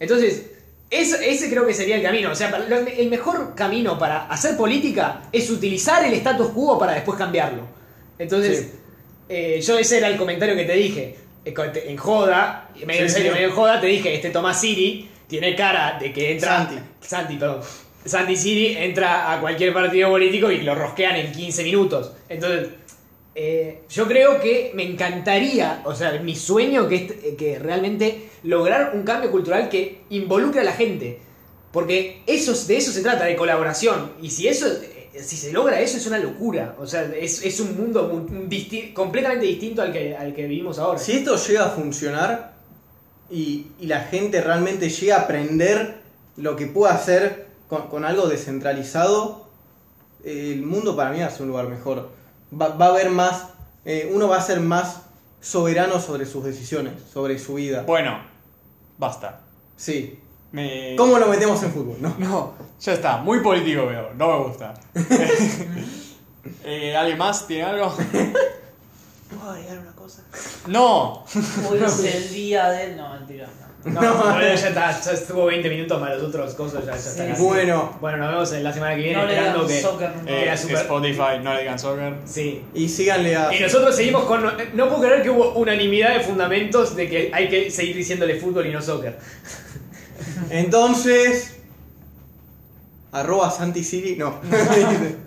Entonces, eso- ese creo que sería el camino. O sea, lo- el mejor camino para hacer política es utilizar el status quo para después cambiarlo. Entonces, Sí. eh, yo ese era el comentario que te dije. Eh, En joda, medio en serio, sí. medio en joda, te dije, este Tomás Siri tiene cara de que entra... Santi. Santi, perdón. Santi Siri entra a cualquier partido político y lo rosquean en 15 minutos. Entonces, eh, yo creo que me encantaría, o sea, mi sueño que es eh, que realmente lograr un cambio cultural que involucre a la gente. Porque eso, de eso se trata, de colaboración. Y si eso, eh, si se logra eso, es una locura. O sea, es, es un mundo completamente distinto al que, al que vivimos ahora. Si esto llega a funcionar y, y la gente realmente llega a aprender lo que puede hacer con, con algo descentralizado, el mundo para mí va un lugar mejor. Va, va a haber más, eh, uno va a ser más soberano sobre sus decisiones, sobre su vida. Bueno, basta. Sí. Me... ¿Cómo lo metemos en fútbol? No. No, ya está. Muy político veo. No me gusta. Eh, ¿Alguien más tiene algo? ¿Puedo agregar una cosa? No. Hoy es el día del. No, mentira. No. No, ya está, ya estuvo 20 minutos más los otros cosas, ya, ya está. Sí. Bueno, Bueno, nos vemos en la semana que viene No le esperando que. soccer nunca. Eh, super- Spotify, no le digan soccer. Sí. y síganle a... Y nosotros seguimos con. No puedo creer que hubo unanimidad de fundamentos de que hay que seguir diciéndole fútbol y no soccer. Entonces... Arroba Santi Siri, no.